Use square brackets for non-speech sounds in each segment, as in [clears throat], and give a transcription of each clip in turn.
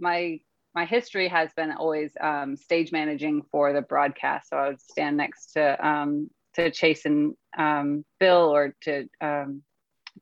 my my history has been always um, stage managing for the broadcast. So I would stand next to um, to Chase and um, Bill, or to um,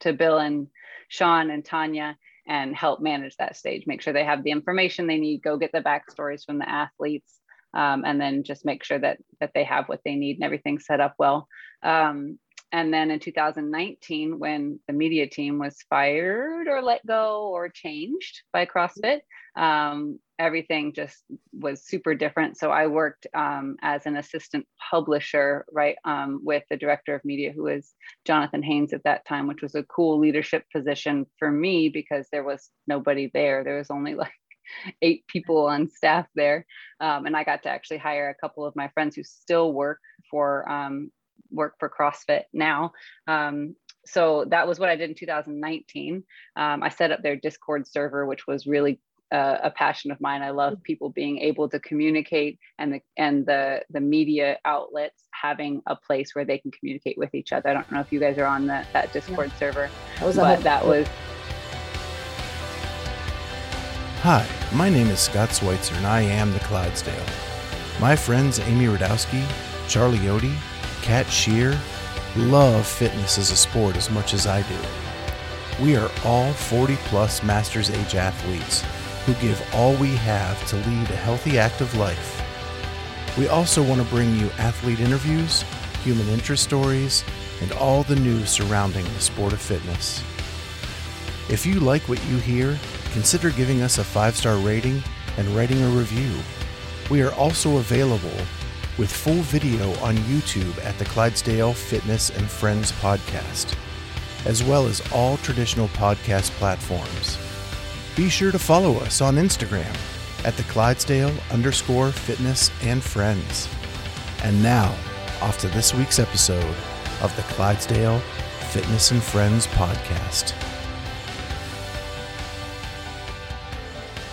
to Bill and Sean and Tanya, and help manage that stage. Make sure they have the information they need. Go get the backstories from the athletes, um, and then just make sure that that they have what they need and everything's set up well. Um, and then in 2019, when the media team was fired or let go or changed by CrossFit, um, everything just was super different. So I worked um, as an assistant publisher, right, um, with the director of media, who was Jonathan Haynes at that time, which was a cool leadership position for me because there was nobody there. There was only like [laughs] eight people on staff there. Um, and I got to actually hire a couple of my friends who still work for um, work for CrossFit now. Um, so that was what I did in 2019. Um, I set up their Discord server, which was really uh, a passion of mine. I love people being able to communicate and the and the the media outlets having a place where they can communicate with each other. I don't know if you guys are on that that Discord yeah. server, that was but that was. Hi, my name is Scott Schweitzer, and I am the Clydesdale. My friends Amy Radowski, Charlie Odie, Kat Shear love fitness as a sport as much as I do. We are all 40 plus Masters age athletes who give all we have to lead a healthy, active life. We also want to bring you athlete interviews, human interest stories, and all the news surrounding the sport of fitness. If you like what you hear, consider giving us a five star rating and writing a review. We are also available with full video on YouTube at the Clydesdale Fitness and Friends podcast, as well as all traditional podcast platforms. Be sure to follow us on Instagram at the Clydesdale underscore fitness and friends. And now, off to this week's episode of the Clydesdale Fitness and Friends podcast.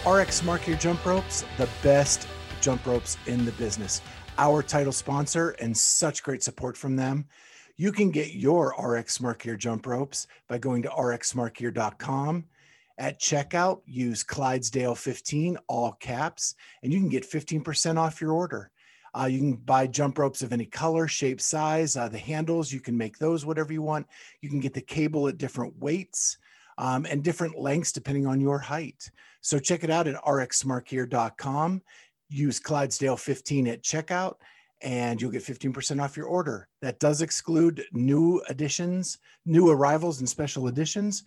RX Smart Gear Jump Ropes, the best jump ropes in the business our title sponsor and such great support from them. You can get your RX Smart Gear jump ropes by going to rxsmartgear.com. At checkout, use Clydesdale15, all caps, and you can get 15% off your order. Uh, you can buy jump ropes of any color, shape, size. Uh, the handles, you can make those whatever you want. You can get the cable at different weights um, and different lengths depending on your height. So check it out at rxsmartgear.com use Clydesdale 15 at checkout and you'll get 15% off your order. That does exclude new additions, new arrivals, and special editions,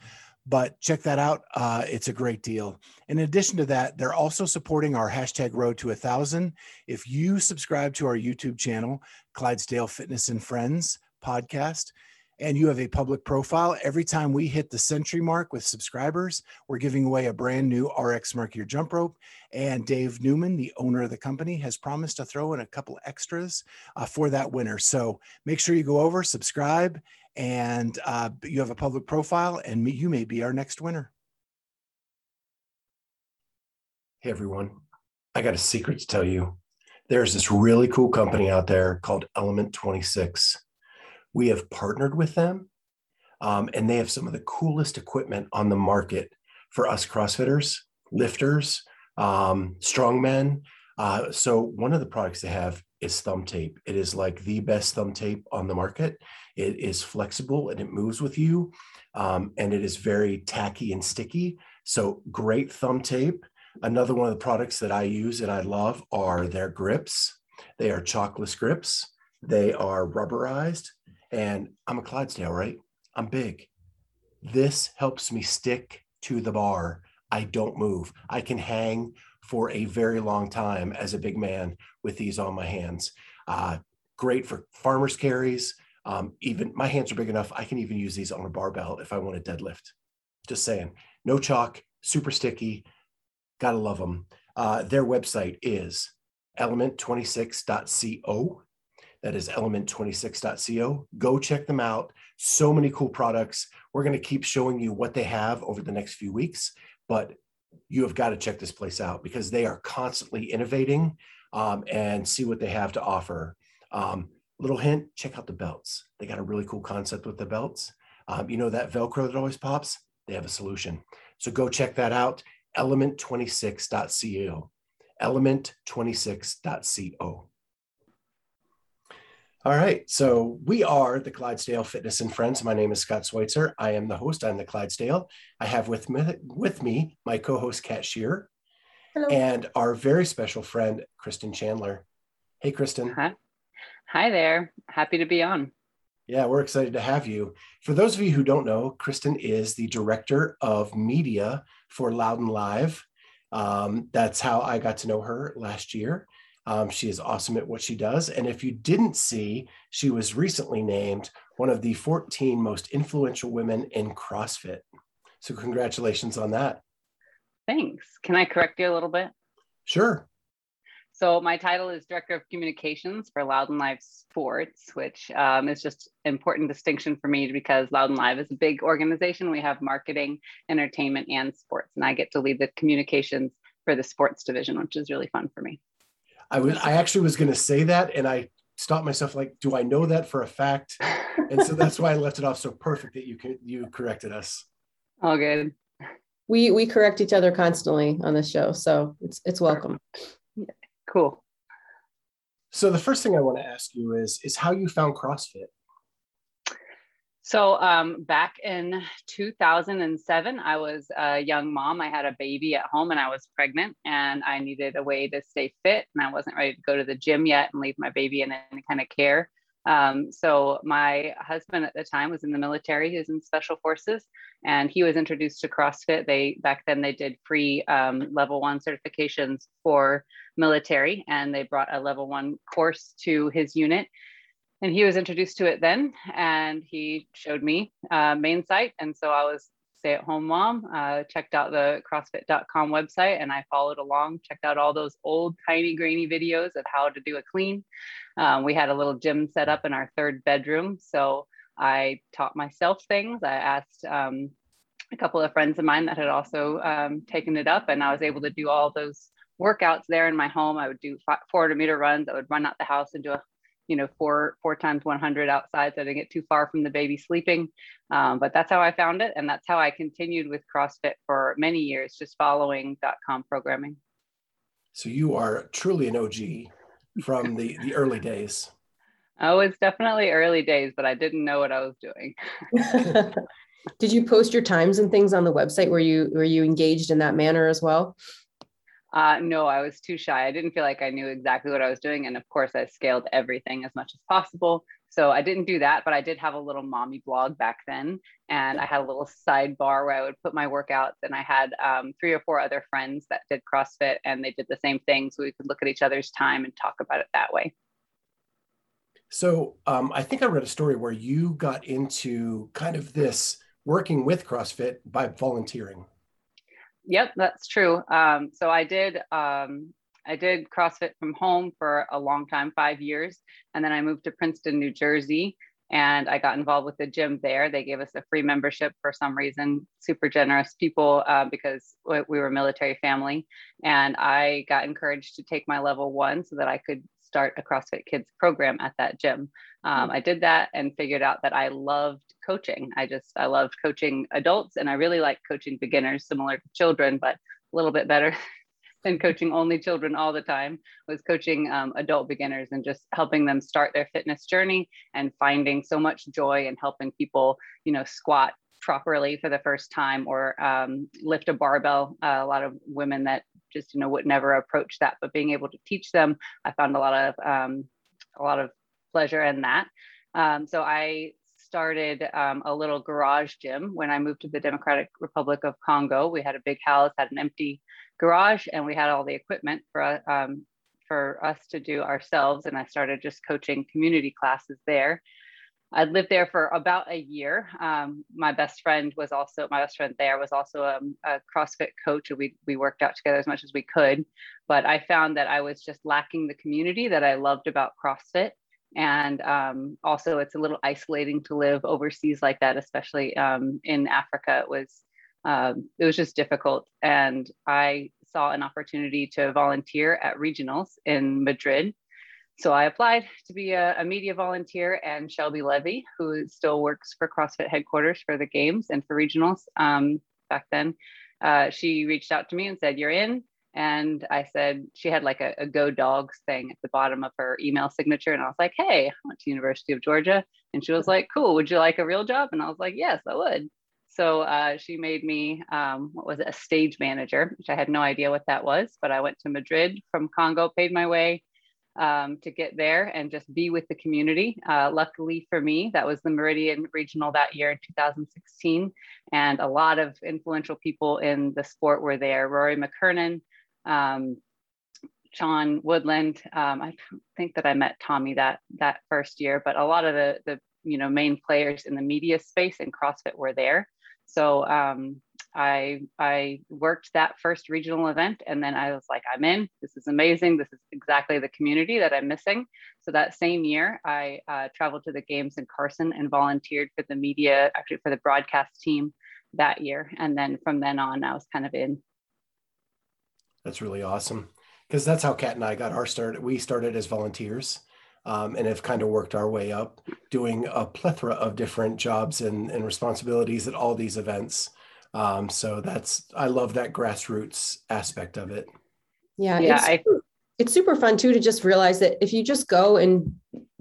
but check that out. Uh, it's a great deal. In addition to that, they're also supporting our hashtag road to a thousand. If you subscribe to our YouTube channel, Clydesdale Fitness and Friends podcast, and you have a public profile, every time we hit the century mark with subscribers, we're giving away a brand new RX Gear jump rope. And Dave Newman, the owner of the company, has promised to throw in a couple extras uh, for that winner. So make sure you go over, subscribe, and uh, you have a public profile, and you may be our next winner. Hey, everyone. I got a secret to tell you. There's this really cool company out there called Element 26 we have partnered with them, um, and they have some of the coolest equipment on the market for us CrossFitters, lifters, um, strongmen. Uh, so one of the products they have is thumb tape. It is like the best thumb tape on the market. It is flexible and it moves with you, um, and it is very tacky and sticky. So great thumb tape. Another one of the products that I use and I love are their grips. They are chalkless grips. They are rubberized. And I'm a Clydesdale, right? I'm big. This helps me stick to the bar. I don't move. I can hang for a very long time as a big man with these on my hands. Uh, great for farmers carries. Um, even my hands are big enough. I can even use these on a barbell if I want a deadlift. Just saying. No chalk, super sticky. Gotta love them. Uh, their website is element26.co. That is element26.co. Go check them out. So many cool products. We're going to keep showing you what they have over the next few weeks, but you have got to check this place out because they are constantly innovating um, and see what they have to offer. Um, little hint check out the belts. They got a really cool concept with the belts. Um, you know, that Velcro that always pops? They have a solution. So go check that out element26.co. Element26.co. All right. So we are the Clydesdale Fitness and Friends. My name is Scott Schweitzer. I am the host. I'm the Clydesdale. I have with me, with me my co-host Kat Shear and our very special friend Kristen Chandler. Hey, Kristen. Hi. Hi there. Happy to be on. Yeah, we're excited to have you. For those of you who don't know, Kristen is the director of media for Loud and Live. Um, that's how I got to know her last year. Um, she is awesome at what she does. And if you didn't see, she was recently named one of the 14 most influential women in CrossFit. So, congratulations on that. Thanks. Can I correct you a little bit? Sure. So my title is Director of Communications for Loud and Live Sports, which um, is just important distinction for me because Loud and Live is a big organization. We have marketing, entertainment, and sports, and I get to lead the communications for the sports division, which is really fun for me. I was I actually was going to say that, and I stopped myself like, do I know that for a fact? And so that's why I left it off so perfect that you can you corrected us. All good. We we correct each other constantly on this show, so it's it's welcome. Cool. So the first thing I want to ask you is is how you found CrossFit. So um, back in 2007, I was a young mom. I had a baby at home and I was pregnant and I needed a way to stay fit and I wasn't ready to go to the gym yet and leave my baby in any kind of care. Um, so my husband at the time was in the military. He was in special forces, and he was introduced to CrossFit. They back then they did free um, level one certifications for military, and they brought a level one course to his unit and he was introduced to it then and he showed me uh, main site. And so i was stay at home mom uh, checked out the crossfit.com website and i followed along checked out all those old tiny grainy videos of how to do a clean. Um, we had a little gym set up in our third bedroom so i taught myself things. I asked um, a couple of friends of mine that had also um, taken it up and i was able to do all those workouts there in my home. I would do 400 meter runs. I would run out the house and do a you know, four four times 100 outside, so I didn't get too far from the baby sleeping. Um, but that's how I found it, and that's how I continued with CrossFit for many years, just following dot .com programming. So you are truly an OG from the [laughs] the early days. Oh, it's definitely early days, but I didn't know what I was doing. [laughs] Did you post your times and things on the website? Were you were you engaged in that manner as well? Uh, no, I was too shy. I didn't feel like I knew exactly what I was doing. And of course, I scaled everything as much as possible. So I didn't do that, but I did have a little mommy blog back then. And I had a little sidebar where I would put my workouts. And I had um, three or four other friends that did CrossFit and they did the same thing. So we could look at each other's time and talk about it that way. So um, I think I read a story where you got into kind of this working with CrossFit by volunteering. Yep, that's true. Um, so I did um, I did CrossFit from home for a long time, five years, and then I moved to Princeton, New Jersey, and I got involved with the gym there. They gave us a free membership for some reason. Super generous people uh, because we were a military family, and I got encouraged to take my level one so that I could start a CrossFit Kids program at that gym. Um, I did that and figured out that I loved coaching. I just, I loved coaching adults and I really like coaching beginners, similar to children, but a little bit better [laughs] than coaching only children all the time was coaching um, adult beginners and just helping them start their fitness journey and finding so much joy in helping people you know squat properly for the first time or um, lift a barbell uh, a lot of women that just you know would never approach that but being able to teach them i found a lot of um, a lot of pleasure in that um, so i started um, a little garage gym when I moved to the Democratic Republic of Congo. We had a big house, had an empty garage, and we had all the equipment for um, for us to do ourselves. And I started just coaching community classes there. I lived there for about a year. Um, my best friend was also my best friend there was also a, a, CrossFit coach, and we we worked out together as much as we could. But I found that I was just lacking the community that I loved about CrossFit and um, also it's a little isolating to live overseas like that especially um, in africa it was um, it was just difficult and i saw an opportunity to volunteer at regionals in madrid so i applied to be a, a media volunteer and shelby levy who still works for crossfit headquarters for the games and for regionals um, back then uh, she reached out to me and said, You're in. And I said, She had like a, a Go Dogs thing at the bottom of her email signature. And I was like, Hey, I went to University of Georgia. And she was like, Cool. Would you like a real job? And I was like, Yes, I would. So uh, she made me, um, what was it, a stage manager, which I had no idea what that was. But I went to Madrid from Congo, paid my way um, to get there and just be with the community. Uh, luckily for me, that was the Meridian Regional that year in 2016. And a lot of influential people in the sport were there. Rory McKernan, um, Sean Woodland. Um, I think that I met Tommy that that first year, but a lot of the the you know main players in the media space and CrossFit were there. So um, I I worked that first regional event, and then I was like, I'm in. This is amazing. This is exactly the community that I'm missing. So that same year, I uh, traveled to the games in Carson and volunteered for the media, actually for the broadcast team that year. And then from then on, I was kind of in. That's really awesome because that's how Kat and I got our start. We started as volunteers. Um, and have kind of worked our way up doing a plethora of different jobs and, and responsibilities at all these events. Um, so that's I love that grassroots aspect of it. Yeah, yeah, it's, I, it's super fun too to just realize that if you just go and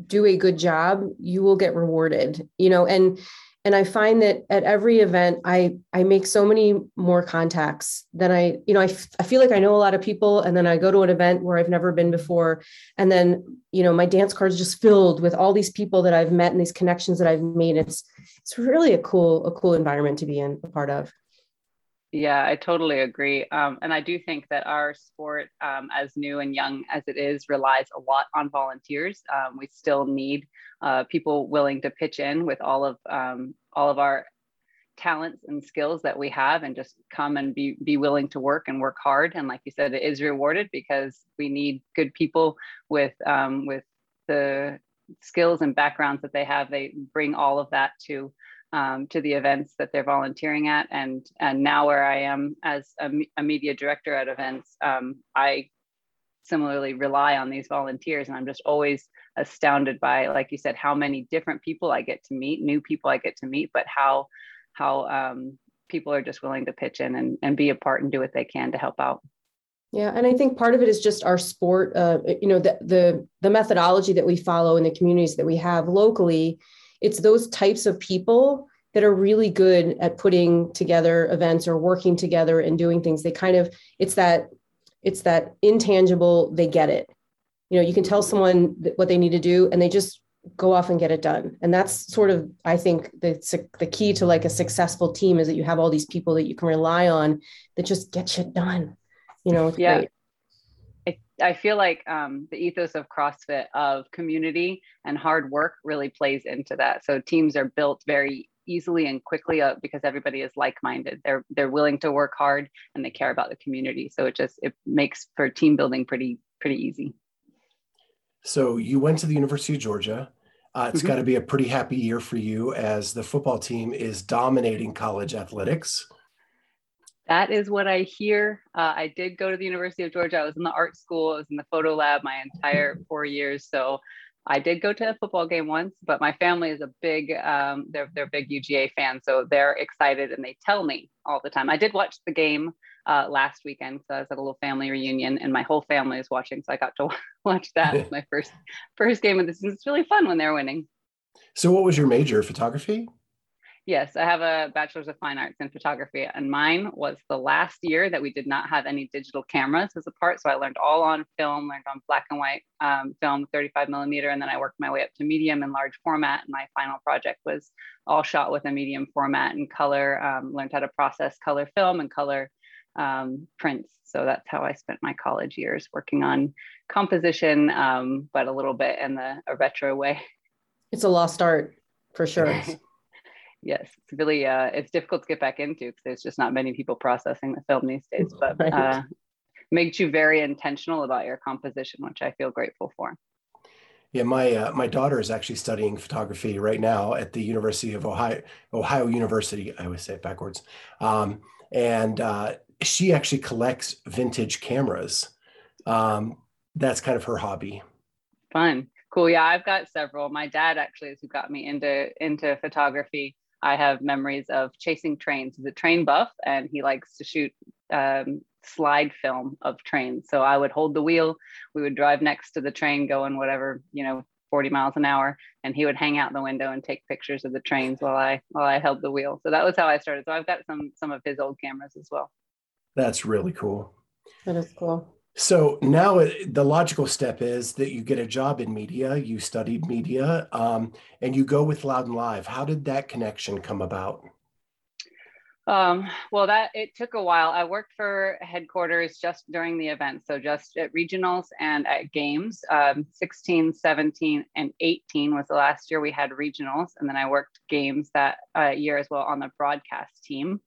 do a good job, you will get rewarded. You know, and and I find that at every event, I I make so many more contacts than I you know I, f- I feel like I know a lot of people, and then I go to an event where I've never been before, and then you know my dance card's just filled with all these people that I've met and these connections that I've made. It's it's really a cool a cool environment to be in a part of. Yeah, I totally agree. Um, and I do think that our sport, um, as new and young as it is, relies a lot on volunteers. Um, we still need uh, people willing to pitch in with all of um, all of our talents and skills that we have, and just come and be be willing to work and work hard. And like you said, it is rewarded because we need good people with um, with the skills and backgrounds that they have. They bring all of that to um, to the events that they're volunteering at. And, and now where I am as a, a media director at events, um, I similarly rely on these volunteers. And I'm just always astounded by, like you said, how many different people I get to meet, new people I get to meet, but how, how um, people are just willing to pitch in and, and be a part and do what they can to help out. Yeah, and I think part of it is just our sport. Uh, you know, the the the methodology that we follow in the communities that we have locally it's those types of people that are really good at putting together events or working together and doing things. They kind of it's that it's that intangible they get it. You know you can tell someone what they need to do and they just go off and get it done. And that's sort of i think the, the key to like a successful team is that you have all these people that you can rely on that just get shit done. You know yeah. great. I feel like um, the ethos of CrossFit of community and hard work really plays into that. So teams are built very easily and quickly up because everybody is like-minded. They're they're willing to work hard and they care about the community. So it just it makes for team building pretty pretty easy. So you went to the University of Georgia. Uh, it's mm-hmm. got to be a pretty happy year for you as the football team is dominating college athletics. That is what I hear. Uh, I did go to the University of Georgia. I was in the art school. I was in the photo lab my entire four years. So I did go to a football game once, but my family is a big, um, they're, they're big UGA fans. So they're excited and they tell me all the time. I did watch the game uh, last weekend. So I was at a little family reunion and my whole family is watching. So I got to [laughs] watch that my first, first game of the season. It's really fun when they're winning. So what was your major photography? Yes, I have a bachelor's of fine arts in photography, and mine was the last year that we did not have any digital cameras as a part. So I learned all on film, learned on black and white um, film, 35 millimeter, and then I worked my way up to medium and large format. And my final project was all shot with a medium format and color. Um, learned how to process color film and color um, prints. So that's how I spent my college years working on composition, um, but a little bit in the a retro way. It's a lost art for sure. [laughs] yes, it's really uh, it's difficult to get back into because there's just not many people processing the film these days. But [laughs] right. uh, makes you very intentional about your composition, which I feel grateful for. Yeah, my uh, my daughter is actually studying photography right now at the University of Ohio, Ohio University. I always say it backwards, um, and uh, she actually collects vintage cameras. Um, that's kind of her hobby. Fun, cool. Yeah, I've got several. My dad actually is who got me into into photography. I have memories of chasing trains. He's a train buff and he likes to shoot um, slide film of trains. So I would hold the wheel. We would drive next to the train going whatever, you know, 40 miles an hour and he would hang out the window and take pictures of the trains while I while I held the wheel. So that was how I started. So I've got some some of his old cameras as well. That's really cool. That is cool. So now the logical step is that you get a job in media, you studied media, um, and you go with Loud and Live. How did that connection come about? Um, well, that it took a while. I worked for headquarters just during the event. So just at regionals and at games, um, 16, 17, and 18 was the last year we had regionals. And then I worked games that uh, year as well on the broadcast team.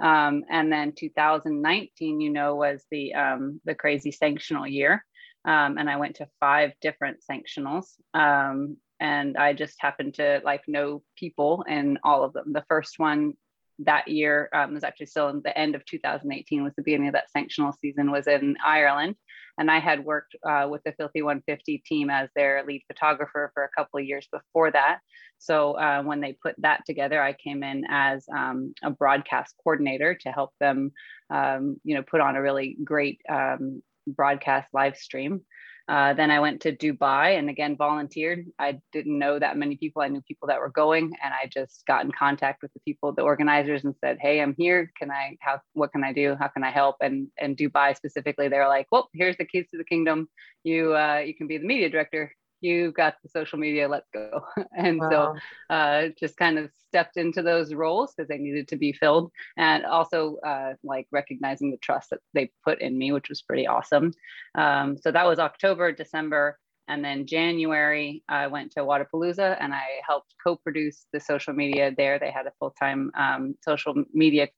Um, and then 2019, you know, was the um, the crazy sanctional year, um, and I went to five different sanctionals. Um, and I just happened to like know people in all of them. The first one that year um, was actually still in the end of 2018 was the beginning of that sanctional season was in Ireland and I had worked uh, with the Filthy 150 team as their lead photographer for a couple of years before that. So uh, when they put that together, I came in as um, a broadcast coordinator to help them, um, you know, put on a really great um, broadcast live stream. Uh, then I went to Dubai and again volunteered. I didn't know that many people. I knew people that were going, and I just got in contact with the people, the organizers, and said, "Hey, I'm here. Can I? How? What can I do? How can I help?" And and Dubai specifically, they're like, "Well, here's the keys to the kingdom. You uh, you can be the media director you got the social media let's go. [laughs] And wow. so uh, just kind of stepped into those roles because they needed to be filled and also uh, like recognizing the trust that they put in me which was pretty awesome. Um, so that was october december and then january i went to wodapalooza and i helped co-produce the social media there. They had a full-time um, social media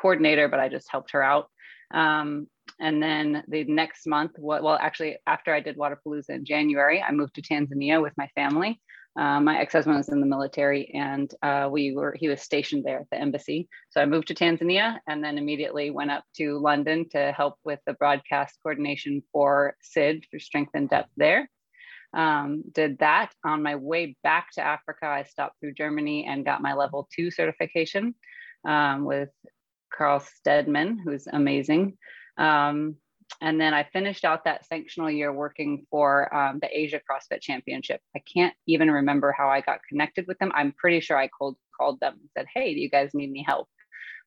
coordinator but i just helped her out. Um, and then the next month, well, actually, after I did Wodapalooza in January, I moved to Tanzania with my family. Uh, my ex-husband was in the military, and uh, we were he was stationed there at the embassy. So I moved to Tanzania, and then immediately went up to London to help with the broadcast coordination for SID for Strength in Depth there. Um, did that on my way back to Africa. I stopped through Germany and got my level two certification um, with Carl Stedman, who's amazing. Um, and then I finished out that sanctional year working for um, the Asia CrossFit Championship. I can't even remember how I got connected with them. I'm pretty sure I called called them and said, "Hey, do you guys need any help?"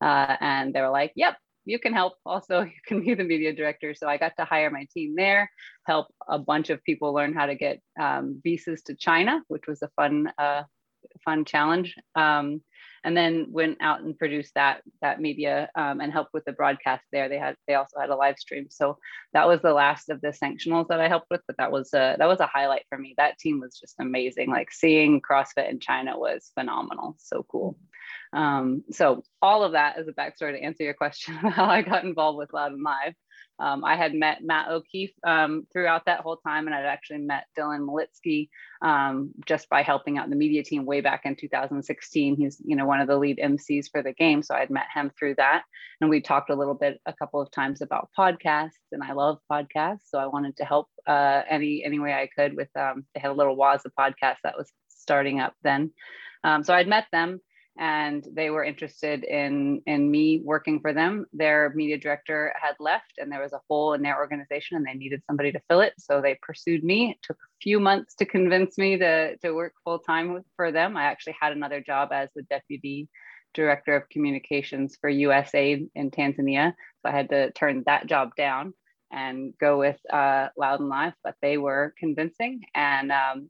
Uh, and they were like, "Yep, you can help. Also, [laughs] you can be the media director." So I got to hire my team there, help a bunch of people learn how to get um, visas to China, which was a fun, uh, fun challenge. Um, and then went out and produced that that media um, and helped with the broadcast there. They had they also had a live stream, so that was the last of the sanctionals that I helped with. But that was a that was a highlight for me. That team was just amazing. Like seeing CrossFit in China was phenomenal. So cool. Um, so all of that is a backstory to answer your question [laughs] how I got involved with Loud and Live. Um, I had met Matt O'Keefe um, throughout that whole time, and I'd actually met Dylan Malitsky um, just by helping out the media team way back in 2016. He's, you know, one of the lead MCs for the game, so I'd met him through that, and we talked a little bit a couple of times about podcasts, and I love podcasts, so I wanted to help uh, any any way I could with. Um, they had a little Waza podcast that was starting up then, um, so I'd met them and they were interested in in me working for them. Their media director had left and there was a hole in their organization and they needed somebody to fill it. So they pursued me. It took a few months to convince me to to work full time for them. I actually had another job as the deputy director of communications for usaid in tanzania. So i had to turn that job down and go with uh, and Live, but they were convincing. And um,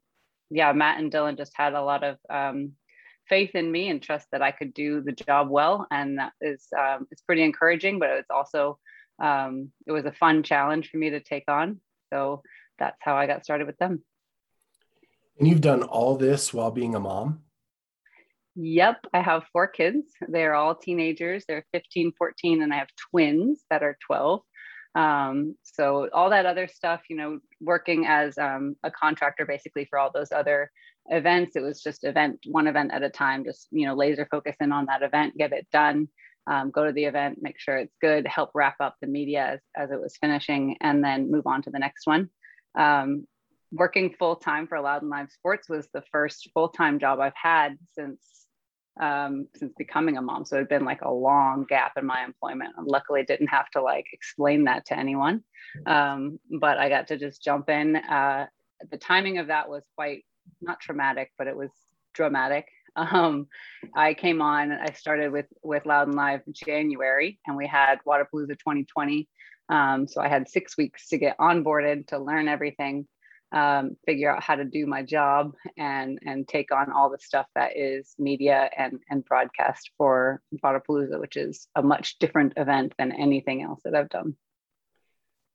yeah, Matt and Dylan just had a lot of um, faith in me and trust that I could do the job well. And that is um, it's pretty encouraging, but it's also um, it was a fun challenge for me to take on. So that's how I got started with them. And you've done all this while being a mom? Yep, I have four kids. They're all teenagers. They're 15, 14, and I have twins that are 12. Um, so all that other stuff, you know, working as um, a contractor basically for all those other events, it was just event one event at a time, just you know, laser focus in on that event, get it done, um, go to the event, make sure it's good, help wrap up the media as, as it was finishing, and then move on to the next one. Um, working full time for Loud and Live Sports was the first full time job I've had since um, since becoming a mom. So it had been like a long gap in my employment. Luckily, didn't have to like explain that to anyone. Um, but I got to just jump in. Uh, the timing of that was quite not traumatic, but it was dramatic. [laughs] Um, I came on. I started with with Loud and Live in January, and we had Wodapalooza 2020. Um, so I had six weeks to get onboarded to learn everything um, figure out how to do my job and and take on all the stuff that is media and and broadcast for Wodapalooza, which is a much different event than anything else that I've done.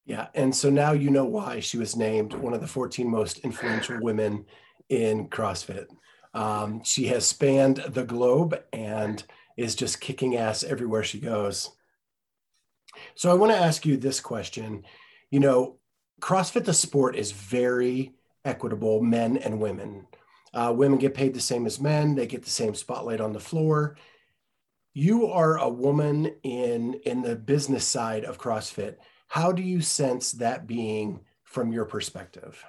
Yeah, and so now you know why she was named one of the 14 most influential women in CrossFit. Um, she has spanned the globe and is just kicking ass everywhere she goes. So I want to ask you this question. You know, CrossFit, the sport, is very equitable, men and women. Uh, women get paid the same as men, they get the same spotlight on the floor. You are a woman in, in the business side of CrossFit. How do you sense that being from your perspective?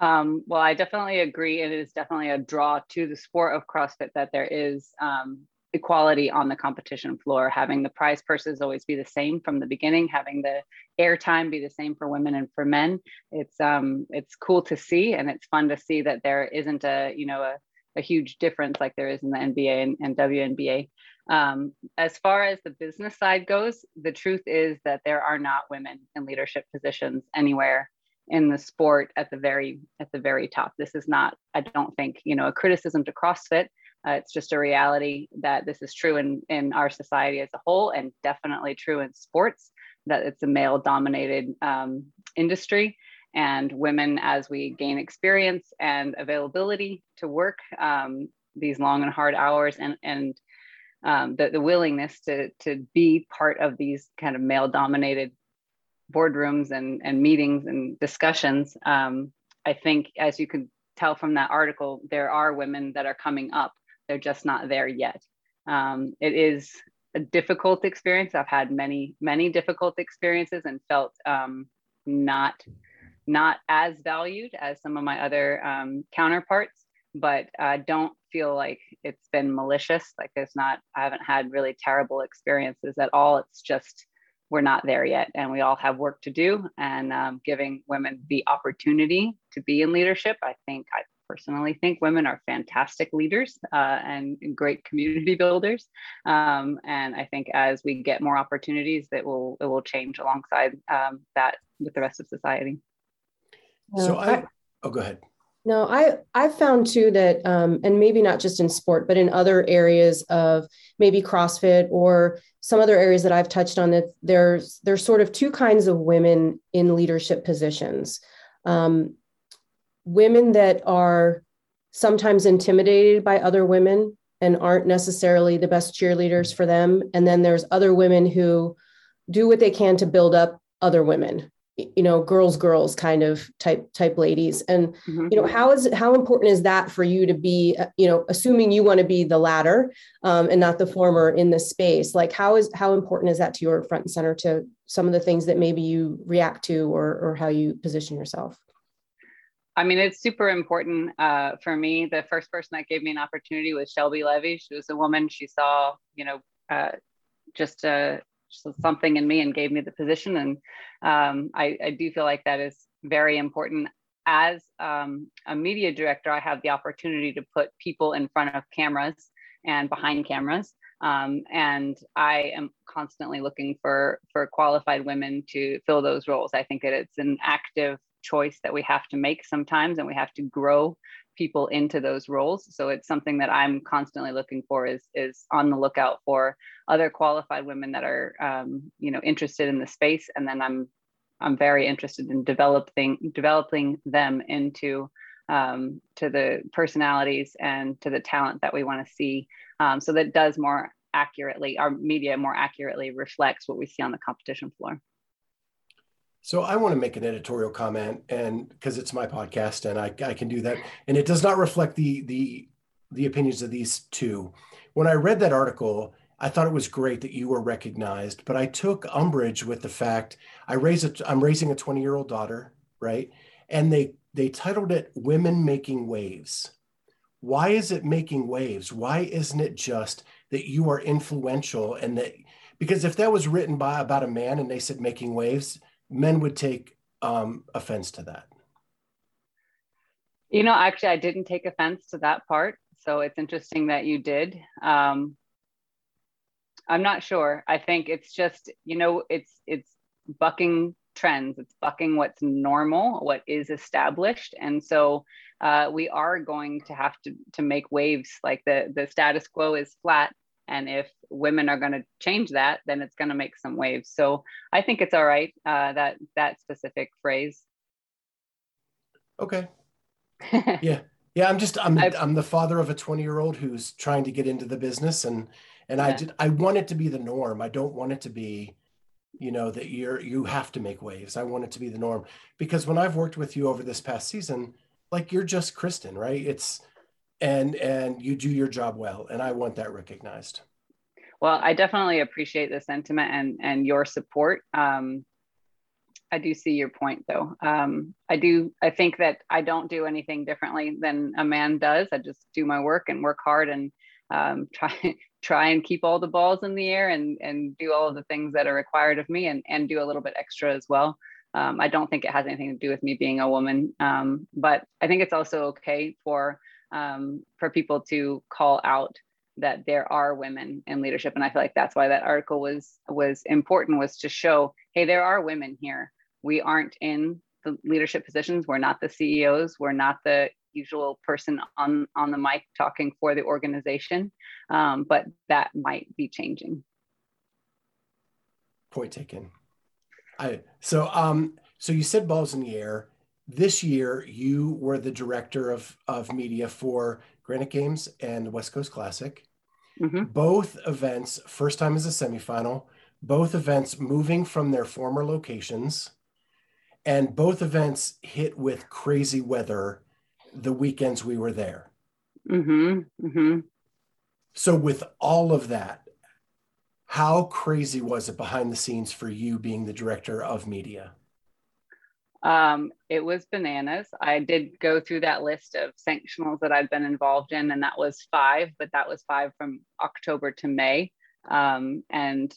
Um, well, I definitely agree. It is definitely a draw to the sport of CrossFit that there is um, equality on the competition floor, having the prize purses always be the same from the beginning, having the airtime be the same for women and for men. It's um it's cool to see and it's fun to see that there isn't a you know a, a huge difference like there is in the NBA and, and WNBA. Um, as far as the business side goes, the truth is that there are not women in leadership positions anywhere in the sport at the very at the very top. This is not, I don't think, you know, a criticism to CrossFit uh, it's just a reality that this is true in, in our society as a whole and definitely true in sports, that it's a male dominated um, industry. And women, as we gain experience and availability to work um, these long and hard hours and, and um, the, the willingness to, to be part of these kind of male dominated boardrooms and, and meetings and discussions, um, I think, as you can tell from that article, there are women that are coming up they're just not there yet. Um, it is a difficult experience. I've had many, many difficult experiences and felt um, not not as valued as some of my other um, counterparts, but I don't feel like it's been malicious. Like there's not, I haven't had really terrible experiences at all. It's just we're not there yet, and we all have work to do. And um, giving women the opportunity to be in leadership, I think I personally think women are fantastic leaders uh, and great community [laughs] builders. Um, and I think as we get more opportunities, that will it will change alongside um, that with the rest of society. So I, oh, go ahead. No, I I've found too that, um, and maybe not just in sport, but in other areas of maybe CrossFit or some other areas that I've touched on, that there's there's sort of two kinds of women in leadership positions. Um, women that are sometimes intimidated by other women and aren't necessarily the best cheerleaders for them and then there's other women who do what they can to build up other women you know girls girls kind of type type ladies and mm-hmm. you know how is how important is that for you to be uh, you know assuming you want to be the latter um, and not the former in this space like how is how important is that to your front and center to some of the things that maybe you react to or or how you position yourself I mean, it's super important uh, for me. The first person that gave me an opportunity was Shelby Levy. She was a woman. She saw, you know, uh, just, just something in me and gave me the position. And um, I, I, do feel like that is very important. As um, a media director, I have the opportunity to put people in front of cameras and behind cameras. Um, and I am constantly looking for for qualified women to fill those roles. I think that it's an active choice that we have to make sometimes and we have to grow people into those roles. So it's something that i'm constantly looking for is is on the lookout for other qualified women that are um, you know interested in the space. And then i'm i'm very interested in developing developing them into um, to the personalities and to the talent that we want to see um, so that does more accurately our media more accurately reflects what we see on the competition floor so I want to make an editorial comment, and because it's my podcast, and I, I can do that, and it does not reflect the the the opinions of these two. When I read that article, I thought it was great that you were recognized, but I took umbrage with the fact I raise a I'm raising a 20 year old daughter, right? And they they titled it "Women Making Waves." why is it making waves? Why isn't it just that you are influential and that because if that was written by about a man and they said making waves, men would take um, offense to that. You know, actually, I didn't take offense to that part. So it's interesting that you did. Um, I'm not sure. I think it's just, you know, it's it's bucking trends. It's bucking what's normal, what is established, and so uh, we are going to have to to make waves. Like the the status quo is flat, and if women are going to change that, then it's going to make some waves. So I think it's all right uh, that that specific phrase. Okay. [laughs] yeah. Yeah, I'm just I'm I've, I'm the father of a 20 year old who's trying to get into the business and and yeah. I did I want it to be the norm. I don't want it to be, you know, that you're you have to make waves. I want it to be the norm because when I've worked with you over this past season, like you're just Kristen, right? It's and and you do your job well, and I want that recognized. Well, I definitely appreciate the sentiment and and your support. Um, I do see your point though. Um, I do. I think that I don't do anything differently than a man does. I just do my work and work hard and um, [laughs] try try and keep all the balls in the air and and do all of the things that are required of me and and do a little bit extra as well. Um, I don't think it has anything to do with me being a woman, um, but I think it's also okay for um, for people to call out that there are women in leadership, and I feel like that's why that article was was important was to show, hey, there are women here. We aren't in the leadership positions. We're not the CEOs. We're not the usual person on on the mic talking for the organization, um, but that might be changing. Point taken. I so um so you said balls in the air. This year you were the director of of media for Granite Games and West Coast Classic. Mm-hmm. Both events, first time as a semifinal, both events moving from their former locations, and both events hit with crazy weather the weekends we were there. Mm-hmm. Mm-hmm. So, with all of that, how crazy was it behind the scenes for you being the director of media? Um, it was bananas. I did go through that list of sanctionals that I'd been involved in, and that was five, but that was five from October to May. Um, and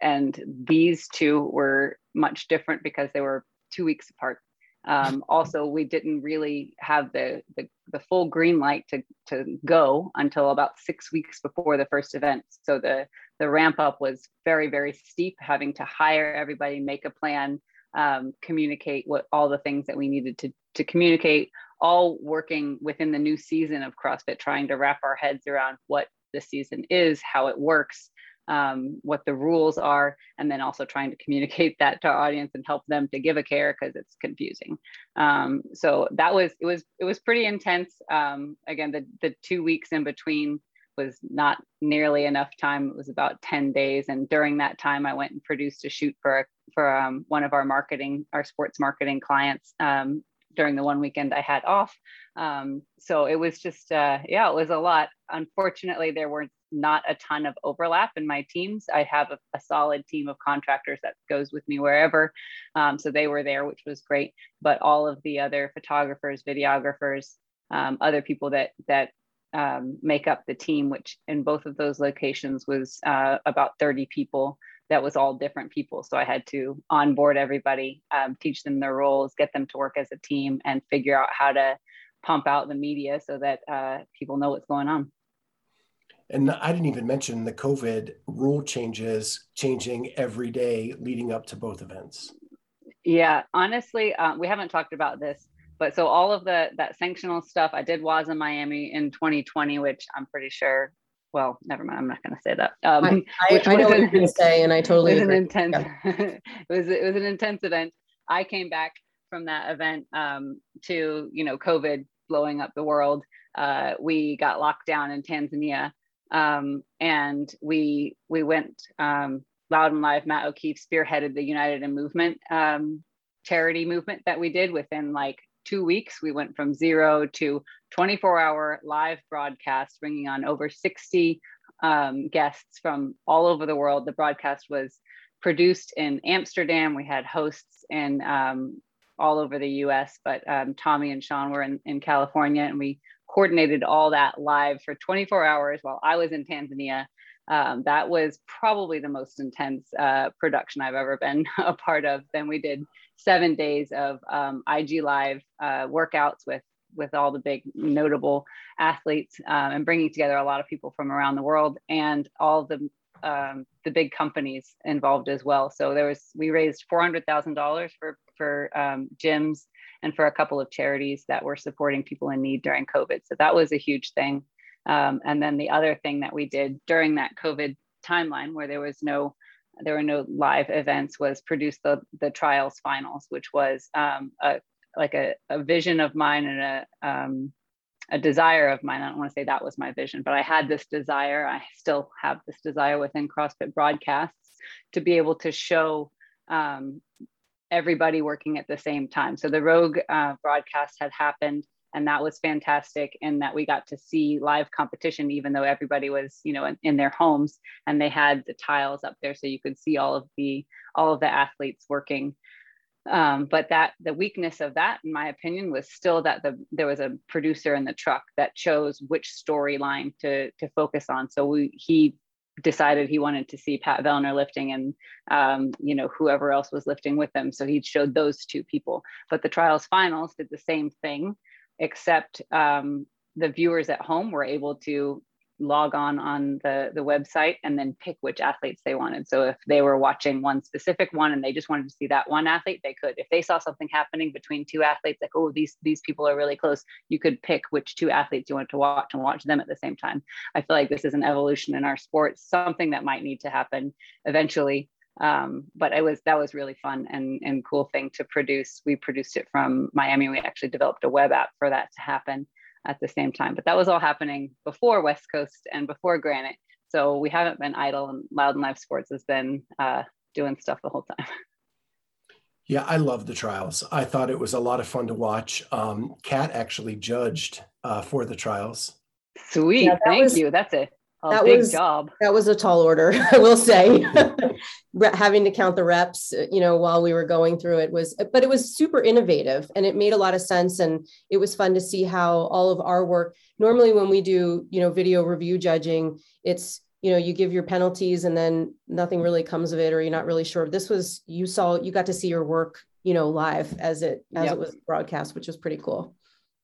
and these two were much different because they were two weeks apart. Um, also, we didn't really have the, the, the full green light to to go until about six weeks before the first event. So the the ramp up was very very steep, having to hire everybody, make a plan, um, communicate what all the things that we needed to to communicate, all working within the new season of CrossFit, trying to wrap our heads around what the season is, how it works, um, what the rules are, and then also trying to communicate that to our audience and help them to give a care because it's confusing. Um, so that was it was it was pretty intense. Um, again, the the two weeks in between was not nearly enough time. It was about 10 days. And during that time, I went and produced a shoot for, for um, one of our marketing, our sports marketing clients um, during the one weekend I had off. Um, so it was just, uh, yeah, it was a lot. Unfortunately, there were not a ton of overlap in my teams. I have a, a solid team of contractors that goes with me wherever. Um, so they were there, which was great. But all of the other photographers, videographers, um, other people that that um, make up the team, which in both of those locations was uh, about 30 people. That was all different people. So I had to onboard everybody, um, teach them their roles, get them to work as a team, and figure out how to pump out the media so that uh, people know what's going on. And I didn't even mention the COVID rule changes changing every day leading up to both events. Yeah, honestly, uh, we haven't talked about this, but so all of the that sanctional stuff, I did was in Miami in 2020, which I'm pretty sure. Well, never mind. I'm not going to say that. Um, I, I, I know what you're going to say, and I totally it was agree. An intense, yeah. [laughs] it was it was an intense event. I came back from that event um, to you know COVID blowing up the world. Uh, we got locked down in Tanzania um, and we we went um, loud and live. Matt O'Keefe spearheaded the United in Movement um, charity movement that we did within like two weeks. We went from zero to 24 hour live broadcast, bringing on over 60 um, guests from all over the world. The broadcast was produced in Amsterdam. We had hosts in um, all over the US, but um, Tommy and Sean were in, in California and we coordinated all that live for 24 hours while I was in Tanzania. Um, that was probably the most intense uh, production I've ever been [laughs] a part of. Then we did seven days of um, IG Live uh, workouts with with all the big notable athletes um, and bringing together a lot of people from around the world and all the um, the big companies involved as well. So there was we raised four hundred thousand dollars for for um, gyms and for a couple of charities that were supporting people in need during COVID. So that was a huge thing. Um, and then the other thing that we did during that COVID timeline, where there was no there were no live events, was produce the the trials finals, which was um, a like a, a vision of mine and a um, a desire of mine. I don't want to say that was my vision, but I had this desire. I still have this desire within CrossFit broadcasts to be able to show um, everybody working at the same time. So the Rogue uh, broadcast had happened, and that was fantastic. And that we got to see live competition, even though everybody was, you know, in, in their homes, and they had the tiles up there, so you could see all of the all of the athletes working um, but that the weakness of that, in my opinion, was still that the there was a producer in the truck that chose which storyline to to focus on. So we, he decided he wanted to see Pat Vellner lifting and um, you know whoever else was lifting with him. So he showed those two people. But the trials finals did the same thing, except um, the viewers at home were able to log on on the the website and then pick which athletes they wanted. So if they were watching one specific one and they just wanted to see that one athlete they could. If they saw something happening between two athletes like oh these these people are really close you could pick which two athletes you wanted to watch and watch them at the same time. I feel like this is an evolution in our sport something that might need to happen eventually um, but it was that was really fun and and cool thing to produce we produced it from miami we actually developed a web app for that to happen at the same time. But that was all happening before West Coast and before Granite. So we haven't been idle, and Loud and Live Sports has been uh, doing stuff the whole time. [laughs] Yeah, I love the trials. I thought it was a lot of fun to watch. Um, Cat actually judged uh, for the trials. Sweet, yeah, thank was, you. That's it a that big was, job. That was a tall order, [laughs] I will say. [laughs] Having to count the reps, you know, while we were going through it was, but it was super innovative and it made a lot of sense. And it was fun to see how all of our work. Normally, when we do, you know, video review judging, it's you know you give your penalties and then nothing really comes of it or you're not really sure this was you saw you got to see your work you know live as it as yep. it was broadcast which was pretty cool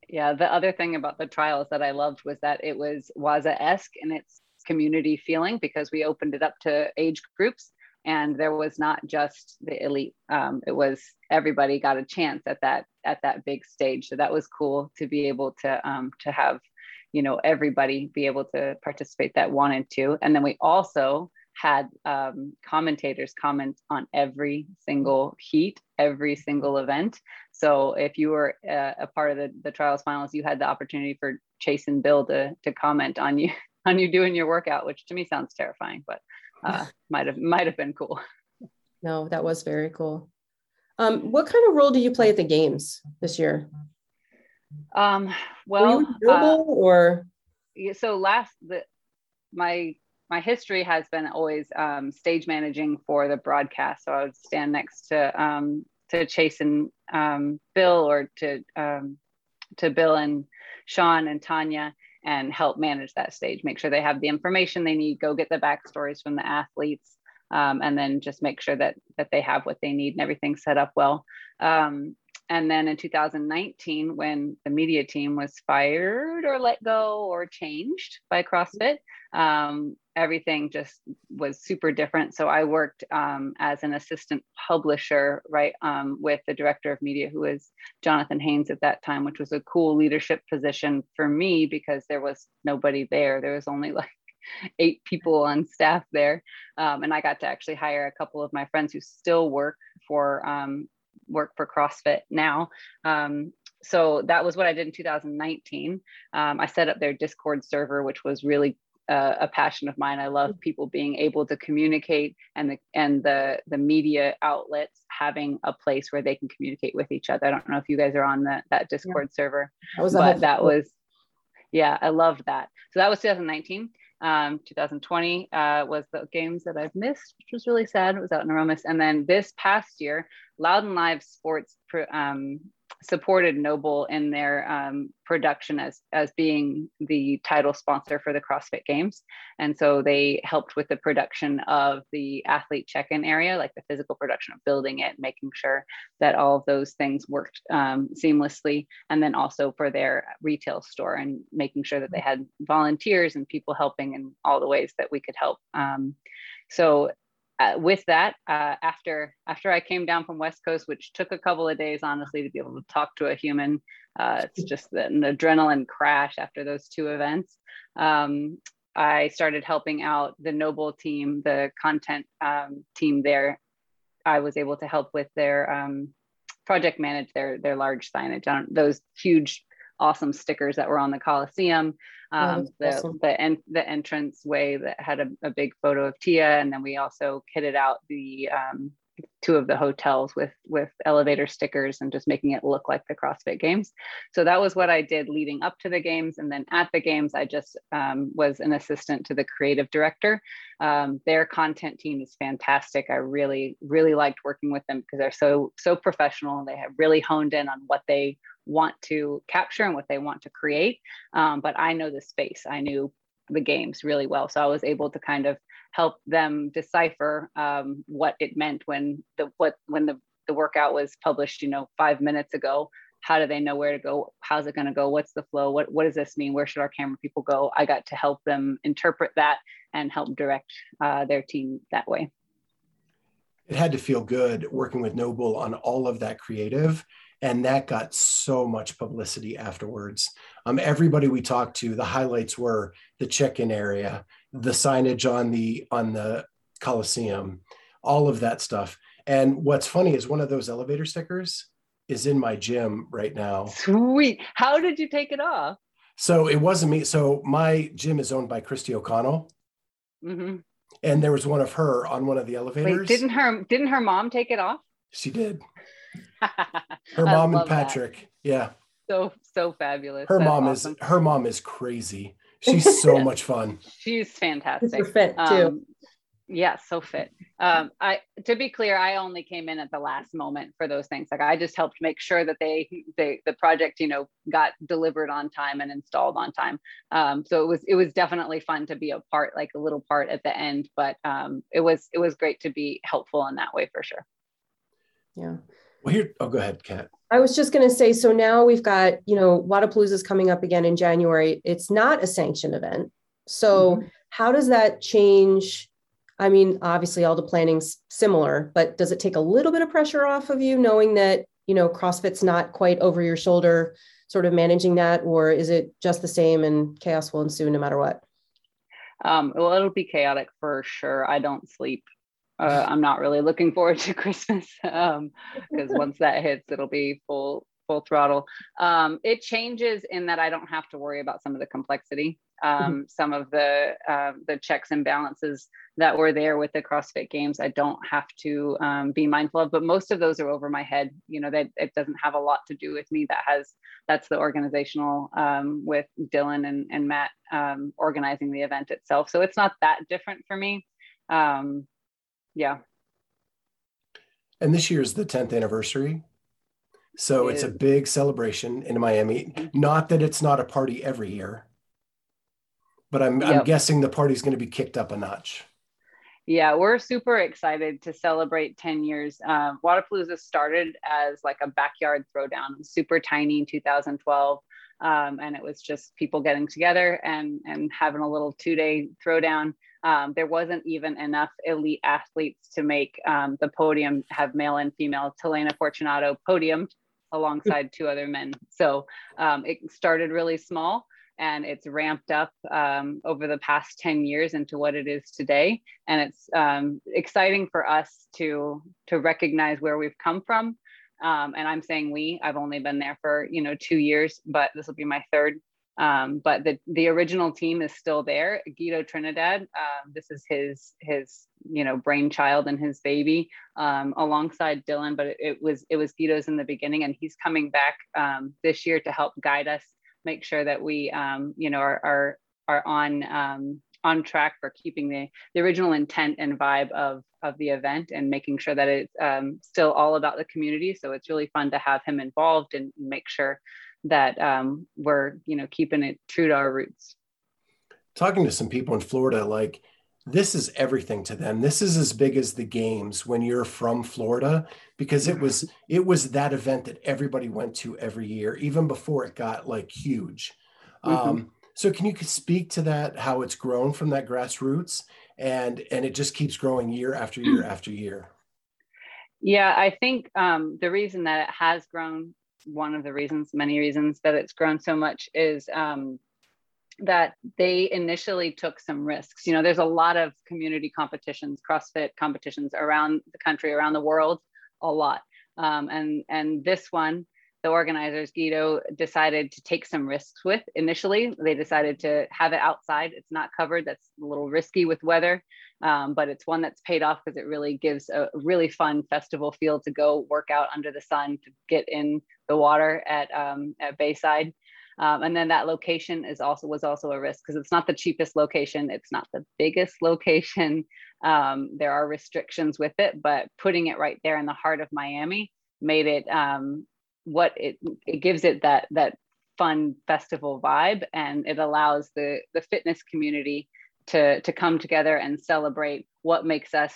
yeah the other thing about the trials that i loved was that it was waza-esque in its community feeling because we opened it up to age groups and there was not just the elite. Um, it was everybody got a chance at that at that big stage. So that was cool to be able to um, to have you know everybody be able to participate that wanted to. And then we also had um, commentators comment on every single heat every single event. So if you were uh, a part of the, the trials finals you had the opportunity for chase and bill to, to comment on you [laughs] on you doing your workout, which to me sounds terrifying, but uh, [laughs] might have might have been cool. No, that was very cool. Um, what kind of role do you play at the games this year? Um, well, uh, or so last the my my history has been always um, stage managing for the broadcast. So I would stand next to um, to Chase and um, Bill, or to um, to Bill and Sean and Tanya, and help manage that stage, make sure they have the information they need, go get the backstories from the athletes, um, and then just make sure that that they have what they need and everything's set up well. Um, and then in 2019, when the media team was fired or let go or changed by CrossFit, um, everything just was super different. So I worked um, as an assistant publisher, right, um, with the director of media, who was Jonathan Haynes at that time, which was a cool leadership position for me because there was nobody there. There was only like [laughs] eight people on staff there. Um, and I got to actually hire a couple of my friends who still work for um, work for CrossFit now. Um, so that was what I did in 2019. Um, I set up their Discord server, which was really uh, a passion of mine. I love mm. people being able to communicate and the and the the media outlets having a place where they can communicate with each other. I don't know if you guys are on that that Discord yeah. server, that was but that was yeah, I loved that. So that was 2019. Um, 2020 uh, was the games that I've missed, which was really sad. It was out in Aromas. And then this past year, Loud and Live Sports um, supported NOBULL in their um, production as as being the title sponsor for the CrossFit Games, and so they helped with the production of the athlete check-in area, like the physical production of building it, making sure that all of those things worked um, seamlessly, and then also for their retail store and making sure that they had volunteers and people helping in all the ways that we could help. Um, so uh, with that, uh, after after I came down from West Coast, which took a couple of days, honestly, to be able to talk to a human, uh, it's [laughs] just an adrenaline crash after those two events. Um, I started helping out the NOBULL team, the content um, team there. I was able to help with their um, project manage their their large signage on those huge awesome stickers that were on the Coliseum. Oh, um, the awesome. the, en- the entrance way that had a, a, big photo of Tia, and then we also kitted out the um, two of the hotels with with elevator stickers and just making it look like the CrossFit Games. So that was what I did leading up to the games, and then at the games, I just um, was an assistant to the creative director. Um, their content team is fantastic. I really really liked working with them because they're so so professional. And they have really honed in on what they want to capture and what they want to create. Um, but I know the space. I knew the games really well. So I was able to kind of help them decipher um, what it meant when the what when the, the workout was published, you know, five minutes ago. How do they know where to go? How's it going to go? What's the flow? What what does this mean? Where should our camera people go? I got to help them interpret that and help direct uh, their team that way. It had to feel good working with NOBULL on all of that creative and that got so much publicity afterwards. Um, everybody we talked to, the highlights were the check-in area, the signage on the on the Coliseum, all of that stuff. And what's funny is one of those elevator stickers is in my gym right now. Sweet. How did you take it off? So it wasn't me. So my gym is owned by Christy O'Connell. Mm-hmm. And there was one of her on one of the elevators. Wait, didn't her didn't her mom take it off? She did. Her mom and Patrick. That. Yeah. So so fabulous. Her That's mom awesome. is her mom is crazy. She's so [laughs] much fun. She's fantastic. Super fit too. Um, yeah, so fit. Um, I to be clear, I only came in at the last moment for those things. Like I just helped make sure that they they the project, you know, got delivered on time and installed on time. Um, so it was it was definitely fun to be a part, like a little part at the end. But um, it was it was great to be helpful in that way for sure. Yeah. Well, here, oh, go ahead, Cat. I was just going to say, so now we've got, you know, Wodapalooza is coming up again in January. It's not a sanctioned event. So mm-hmm. how does that change? I mean, obviously all the planning's similar, but does it take a little bit of pressure off of you knowing that, you know, CrossFit's not quite over your shoulder, sort of managing that, or is it just the same and chaos will ensue no matter what? Um, well, it'll be chaotic for sure. I don't sleep uh, [laughs] I'm not really looking forward to Christmas because [laughs] um, [laughs] once that hits, it'll be full full throttle. Um, it changes in that I don't have to worry about some of the complexity, um, mm-hmm. some of the uh, the checks and balances that were there with the CrossFit Games. I don't have to um, be mindful of, but most of those are over my head. You know that it doesn't have a lot to do with me. That has that's the organizational um, with Dylan and and Matt um, organizing the event itself. So it's not that different for me. Um, yeah. And this year is the 10th anniversary. So it it's is. a big celebration in Miami. Mm-hmm. Not that it's not a party every year, but I'm, yep. I'm guessing the party's going to be kicked up a notch. Yeah, we're super excited to celebrate 10 years. Uh, Wodapalooza started as like a backyard throwdown, super tiny in 2012. Um, and it was just people getting together and, and having a little two day throwdown um, there wasn't even enough elite athletes to make um, the podium have male and female. Talayna Fortunato podiumed alongside two other men. So um, it started really small and it's ramped up um, over the past 10 years into what it is today. And it's um, exciting for us to, to recognize where we've come from. Um, and I'm saying we, I've only been there for, you know, two years, but this will be my third um, but the the original team is still there. Guido Trinidad, um, this is his his you know brainchild and his baby um, alongside Dylan. But it, it, was it was Guido's in the beginning, and he's coming back um, this year to help guide us, make sure that we um, you know are are, are on um, on track for keeping the, the original intent and vibe of of the event and making sure that it's still all about the community. So it's really fun to have him involved and make sure that um, we're you know keeping it true to our roots. Talking to some people in Florida, like this is everything to them. This is as big as the games when you're from Florida because it was it was that event that everybody went to every year, even before it got like huge. Mm-hmm. Um, so can you speak to that, how it's grown from that grassroots and and it just keeps growing year after year [clears throat] after year? Yeah, I think um, the reason that it has grown, one of the reasons, many reasons that it's grown so much is um, that they initially took some risks. You know, there's a lot of community competitions, CrossFit competitions around the country, around the world, a lot. Um, and and this one, the organizers, Guido, decided to take some risks with. Initially, they decided to have it outside. It's not covered. That's a little risky with weather, um, but it's one that's paid off because it really gives a really fun festival feel to go work out under the sun, to get in the water at um, at Bayside. Um, and then that location is also was also a risk because it's not the cheapest location. It's not the biggest [laughs] location. Um, there are restrictions with it, but putting it right there in the heart of Miami made it um, what it it gives it that that fun festival vibe, and it allows the the fitness community to to come together and celebrate what makes us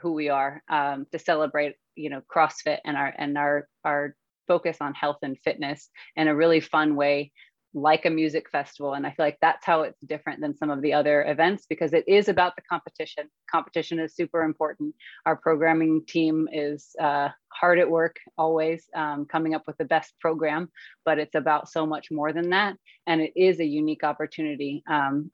who we are. Um, to celebrate, you know, CrossFit and our and our our focus on health and fitness in a really fun way like a music festival and i feel like that's how it's different than some of the other events because it is about the competition. Competition is super important. Our programming team is uh, hard at work always um, coming up with the best program but it's about so much more than that and it is a unique opportunity um,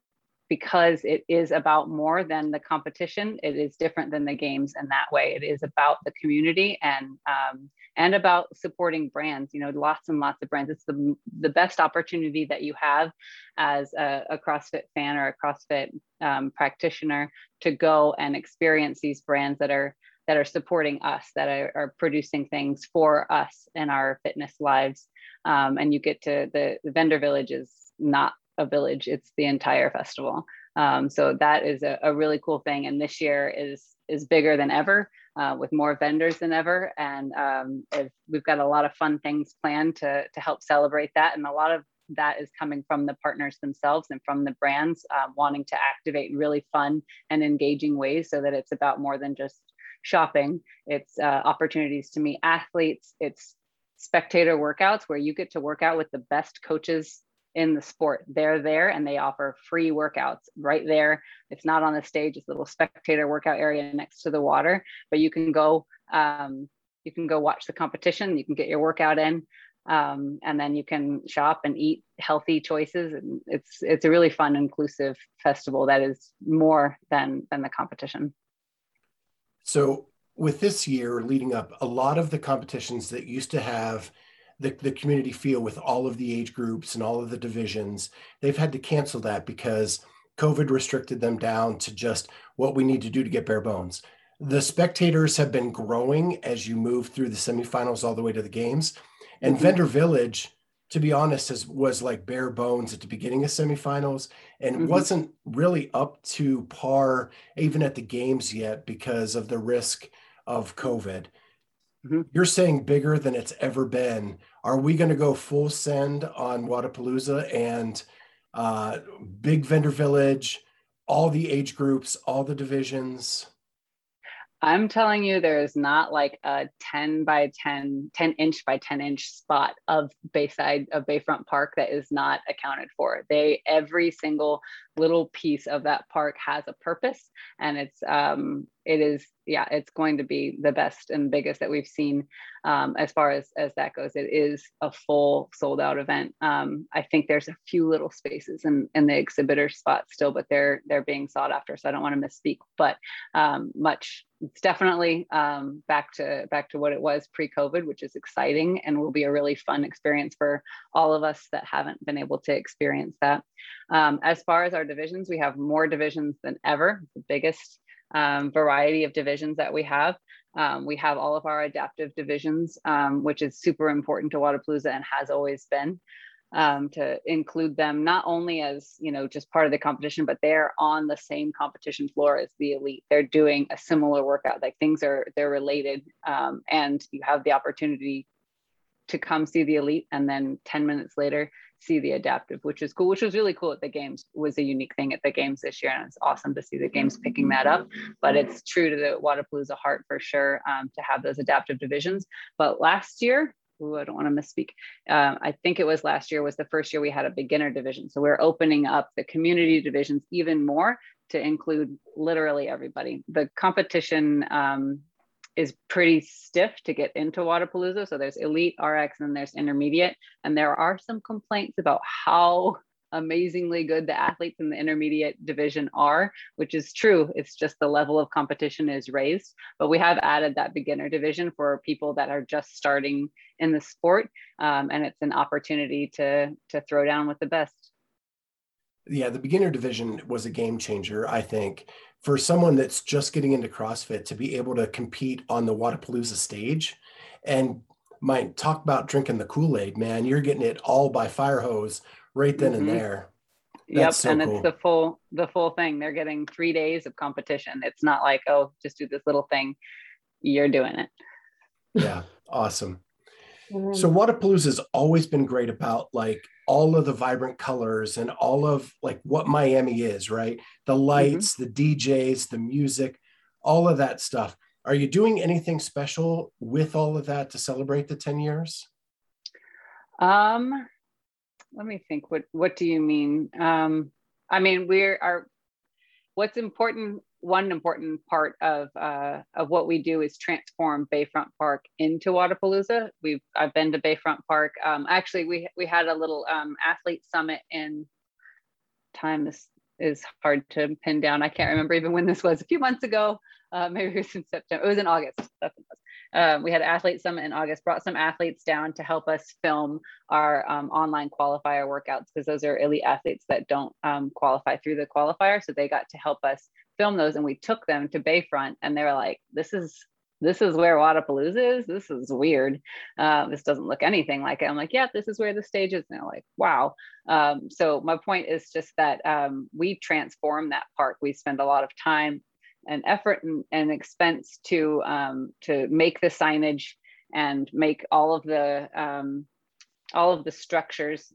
because it is about more than the competition. It is different than the games in that way. It is about the community and um, and about supporting brands. You know, lots and lots of brands. It's the the best opportunity that you have as a, a CrossFit fan or a CrossFit um, practitioner to go and experience these brands that are that are supporting us, that are, are producing things for us in our fitness lives. Um, and you get to the, the vendor village is not a village it's the entire festival. Um, so that is a, a, really cool thing. And this year is is bigger than ever uh, with more vendors than ever. And um, we've got a lot of fun things planned to to help celebrate that. And a lot of that is coming from the partners themselves and from the brands uh, wanting to activate in really fun and engaging ways so that it's about more than just shopping. It's uh, opportunities to meet athletes. It's spectator workouts where you get to work out with the best coaches in the sport. They're there and they offer free workouts right there. It's not on the stage, it's a little spectator workout area next to the water, but you can go um, you can go watch the competition, you can get your workout in. Um, and then you can shop and eat healthy choices and it's it's a really fun inclusive festival that is more than than the competition so with this year leading up a lot of the competitions that used to have the, the community feel with all of the age groups and all of the divisions. They've had to cancel that because COVID restricted them down to just what we need to do to get bare bones. The spectators have been growing as you move through the semifinals all the way to the games. And mm-hmm. Vendor Village, to be honest, has, was like bare bones at the beginning of semifinals and mm-hmm. wasn't really up to par even at the games yet because of the risk of COVID. Mm-hmm. You're saying bigger than it's ever been. Are we going to go full send on Wodapalooza and uh, big vendor village, all the age groups, all the divisions? I'm telling you, there is not like a 10 by 10, 10 inch by 10 inch spot of Bayside, of Bayfront Park that is not accounted for. They, every single little piece of that park has a purpose and it's, um, it is yeah it's going to be the best and biggest that we've seen um, as far as as that goes. It is a full sold out event. Um, i think there's a few little spaces in in the exhibitor spot still but they're they're being sought after so i don't want to misspeak. But um, much it's definitely um, back to back to what it was pre-covid which is exciting and will be a really fun experience for all of us that haven't been able to experience that. Um, as far as our divisions we have more divisions than ever the biggest um, variety of divisions that we have. Um, we have all of our adaptive divisions, um, which is super important to Wodapalooza and has always been. um, to include them not only as you know just part of the competition but they're on the same competition floor as the elite they're doing a similar workout like things are they're related um, and you have the opportunity to come see the elite and then 10 minutes later see the adaptive which is cool which was really cool at the games was a unique thing at the games this year and it's awesome to see the games picking that up but it's true to the Wodapalooza heart for sure um, to have those adaptive divisions but last year Ooh, I don't want to misspeak. Uh, I think it was last year was the first year we had a beginner division. So we're opening up the community divisions even more to include literally everybody. The competition um, is pretty stiff to get into Wodapalooza. So there's elite, RX, and then there's intermediate. And there are some complaints about how amazingly good the athletes in the intermediate division are, which is true. It's just the level of competition is raised. But we have added that beginner division for people that are just starting in the sport. Um, and it's an opportunity to, to throw down with the best. Yeah, the beginner division was a game changer, I think, for someone that's just getting into CrossFit to be able to compete on the Wodapalooza stage and might talk about drinking the Kool-Aid, man. You're getting it all by fire hose right then mm-hmm. and there. That's yep, so and cool. it's the full the full thing. They're getting three days of competition. It's not like oh, just do this little thing. You're doing it. Yeah, awesome. Mm-hmm. [laughs] So Wodapalooza has always been great about like all of the vibrant colors and all of like what Miami is, right? The mm-hmm. lights, mm-hmm. the DJs, the music, all of that stuff. Are you doing anything special with all of that to celebrate the 10 years? Um, let me think. What What do you mean? Um, I mean, we're our. What's important? One important part of uh, of what we do is transform Bayfront Park into Wodapalooza. We've I've been to Bayfront Park. Um, actually, we we had a little um, athlete summit in time is is hard to pin down. I can't remember even when this was. A few months ago, uh, maybe it was in September. It was in August. That's um, we had athlete summit in August, brought some athletes down to help us film our um, online qualifier workouts because those are elite athletes that don't um, qualify through the qualifier. So they got to help us film those and we took them to Bayfront and they were like, this is this is where Wodapalooza is. This is weird. Uh, this doesn't look anything like it. I'm like, yeah, this is where the stage is. And they're like, wow. Um, so my point is just that um, we transform that park. We spend a lot of time and effort and, and expense to um, to make the signage and make all of the um, all of the structures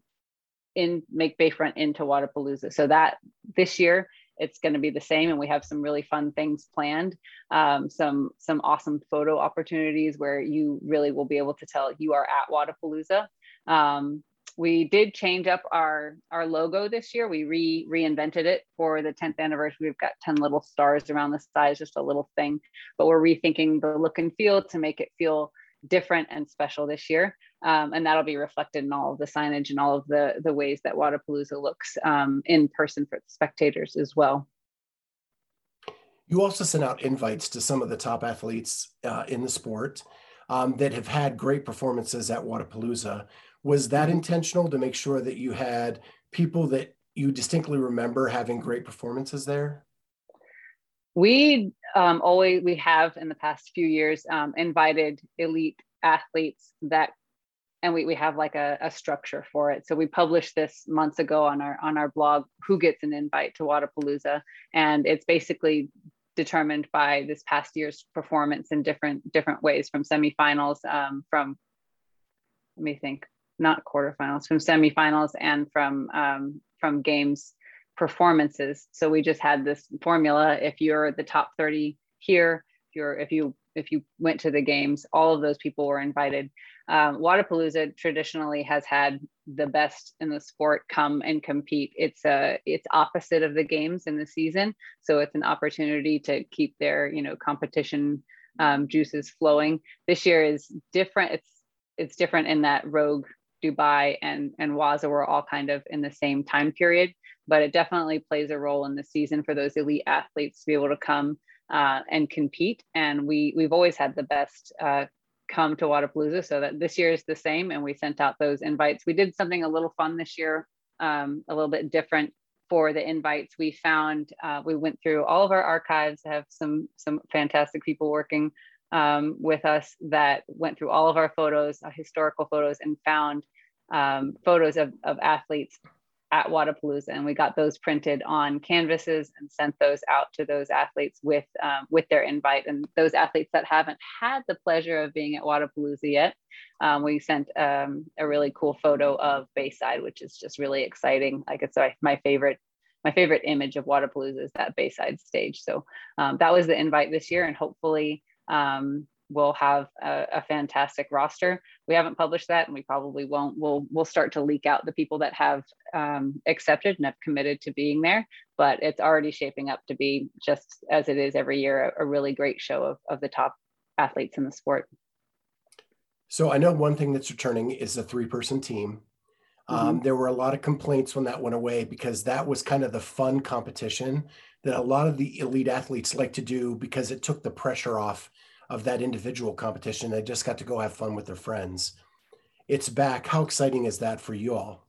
in make Bayfront into Wodapalooza. So that this year it's going to be the same, and we have some really fun things planned. Um, some some awesome photo opportunities where you really will be able to tell you are at Wodapalooza. Um, we did change up our our logo this year. We re reinvented it for the 10th anniversary. We've got 10 little stars around the sides, just a little thing, but we're rethinking the look and feel to make it feel different and special this year. Um, and that'll be reflected in all of the signage and all of the the ways that Wodapalooza looks um, in person for spectators as well. You also sent out invites to some of the top athletes uh, in the sport um, that have had great performances at Wodapalooza. Was that intentional to make sure that you had people that you distinctly remember having great performances there? We um, always we have in the past few years um, invited elite athletes that and we, we have like a, a, structure for it. So we published this months ago on our on our blog who gets an invite to Wodapalooza, and it's basically determined by this past year's performance in different different ways from semifinals, um, from let me think not quarterfinals, from semifinals and from um, from games performances. So we just had this formula. If you're the top 30 here, if you're if you if you went to the games, all of those people were invited. Um, Wodapalooza traditionally has had the best in the sport come and compete. It's a it's opposite of the games in the season, so it's an opportunity to keep their you know competition um, juices flowing. This year is different. It's it's different in that Rogue Dubai and, and Waza were all kind of in the same time period, but it definitely plays a role in the season for those elite athletes to be able to come uh, and compete. And we, we've always had the best uh, come to Wodapalooza. So that this year is the same. And we sent out those invites. We did something a little fun this year, um, a little bit different for the invites. We found, uh, we went through all of our archives, have some, some fantastic people working um, with us that went through all of our photos, uh, historical photos, and found um, photos of, of athletes at Wodapalooza, and we got those printed on canvases and sent those out to those athletes with um, with their invite. And those athletes that haven't had the pleasure of being at Wodapalooza yet, um, we sent um, a really cool photo of Bayside, which is just really exciting. Like it's my favorite my favorite image of Wodapalooza is that Bayside stage. So um, that was the invite this year, and hopefully um, we'll have a, a, fantastic roster. We haven't published that, and we probably won't. We'll we'll start to leak out the people that have um, accepted and have committed to being there. But it's already shaping up to be just as it is every year, a, a really great show of of the top athletes in the sport. So I know one thing that's returning is a three-person team. Um, mm-hmm. There were a lot of complaints when that went away because that was kind of the fun competition that a lot of the elite athletes like to do because it took the pressure off of that individual competition. They just got to go have fun with their friends. It's back. How exciting is that for you all?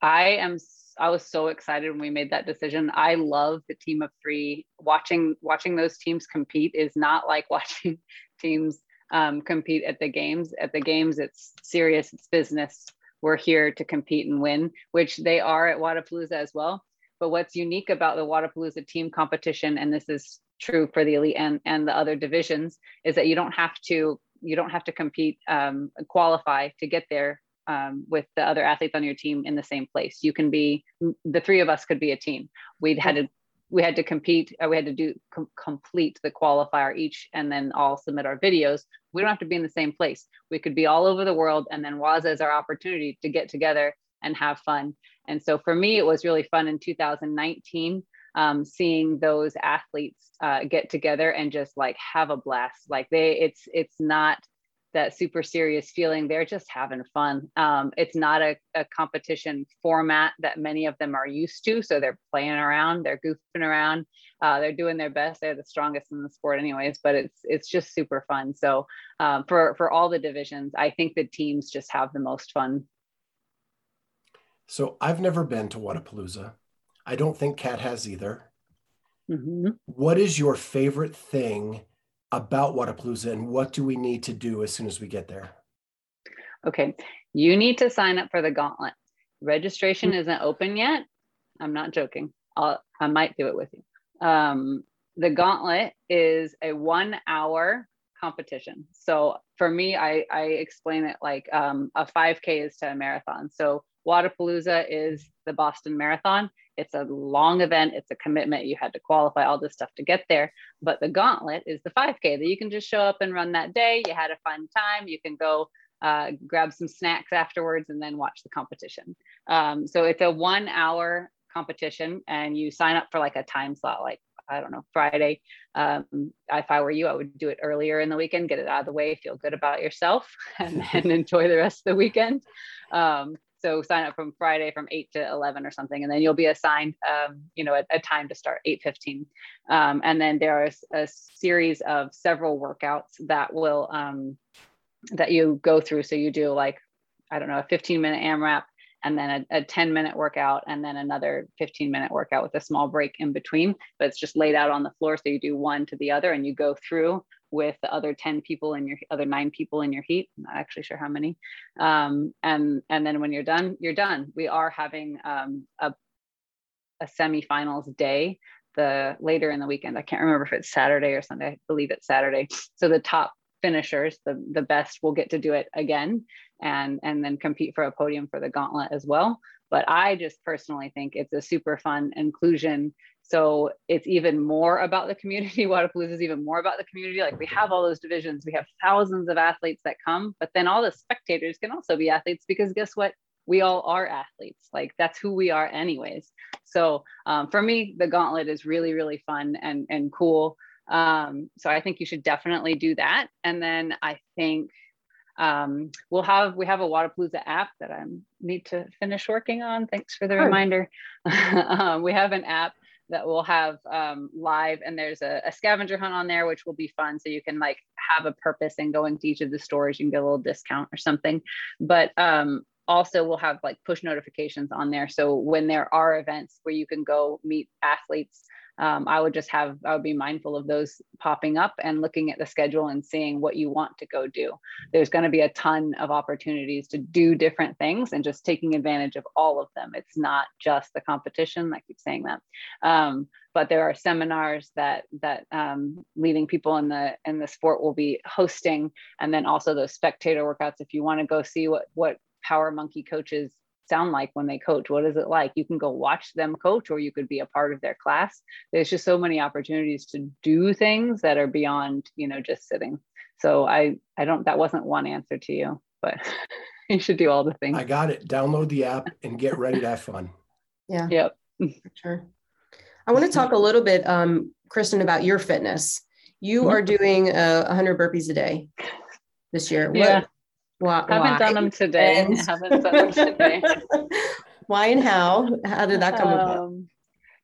I am I was so excited when we made that decision. I love the team of three. Watching watching those teams compete is not like [laughs] watching teams um, compete at the games. At the games, it's serious, it's business. We're here to compete and win, which they are at Wodapalooza as well. But what's unique about the Wodapalooza team competition, and this is true for the elite and, and the other divisions is that you don't have to you don't have to compete um, qualify to get there um, with the other athletes on your team in the same place. You can be the three of us could be a team. We'd had to we had to compete uh, we had to do com- complete the qualifier each and then all submit our videos. We don't have to be in the same place. We could be all over the world and then waza is our opportunity to get together and have fun. And so for me it was really fun in 2019 um, seeing those athletes uh, get together and just like have a blast. Like they, it's it's not that super serious feeling. They're just having fun. Um, it's not a, a, competition format that many of them are used to. So they're playing around, they're goofing around, uh, they're doing their best. They're the strongest in the sport, anyways. But it's it's just super fun. So um, for for all the divisions, I think the teams just have the most fun. So I've never been to Wodapalooza. I don't think Cat has either. Mm-hmm. What is your favorite thing about Wodapalooza and what do we need to do as soon as we get there? Okay, you need to sign up for the gauntlet. Registration mm-hmm. isn't open yet. I'm not joking. I'll, I might do it with you. Um, the gauntlet is a one hour competition. So for me, I, I explain it like um, a 5K is to a marathon. So Wodapalooza is the Boston Marathon. It's a long event, it's a commitment. You had to qualify all this stuff to get there. But the gauntlet is the 5K that you can just show up and run that day. You had a fun time. You can go uh, grab some snacks afterwards and then watch the competition. Um, so it's a one hour competition and you sign up for like a time slot, like I don't know, Friday. Um, if I were you, I would do it earlier in the weekend, get it out of the way, feel good about yourself, [laughs] and then enjoy the rest of the weekend. Um, so sign up from Friday from 8 to 11 or something, and then you'll be assigned, um, you know, a, a, time to start 8:15. Um, and then there is a series of several workouts that will um, that you go through. So you do like, I don't know, a 15 minute AMRAP, and then a, a 10 minute workout, and then another 15 minute workout with a small break in between. But it's just laid out on the floor, so you do one to the other, and you go through with the other 10 people in your other nine people in your heat i'm not actually sure how many um, and and then when you're done you're done. We are having um, a, a semifinals day the later in the weekend. I can't remember if it's saturday or sunday. I believe it's saturday. So the top finishers the the best will get to do it again and and then compete for a podium for the gauntlet as well. But i just personally think it's a super fun inclusion so it's even more about the community. [laughs] Wodapalooza is even more about the community. Like we have all those divisions, we have thousands of athletes that come, but then all the spectators can also be athletes because guess what? We all are athletes. Like that's who we are, anyways. So um, for me, the gauntlet is really, really fun and and cool. Um, so I think you should definitely do that. And then I think um, we'll have we have a Wodapalooza app that I need to finish working on. Thanks for the sure. reminder. [laughs] um, we have an app that we'll have um, live and there's a, a, scavenger hunt on there which will be fun. So you can like have a purpose in going to each of the stores. You can get a little discount or something. But um, also we'll have like push notifications on there. So when there are events where you can go meet athletes um, I would just have, I would be mindful of those popping up and looking at the schedule and seeing what you want to go do. There's going to be a ton of opportunities to do different things and just taking advantage of all of them. It's not just the competition. I keep saying that. Um, but there are seminars that that um, leading people in the in the sport will be hosting, and then also those spectator workouts. If you want to go see what what Power Monkey coaches sound like when they coach? What is it like? You can go watch them coach, or you could be a part of their class. There's just so many opportunities to do things that are beyond, you know, just sitting. So I, I don't. That wasn't one answer to you, but [laughs] you should do all the things. I got it. Download the app and get ready to have fun. [laughs] Yeah. Yep. Sure. I want to talk a little bit, um, Kristen, about your fitness. You Mm-hmm. are doing uh, 100 burpees a day this year. Yeah. Why, Haven't done them today. And- [laughs] Haven't done them today. [laughs] why and how? How did that come about? Um,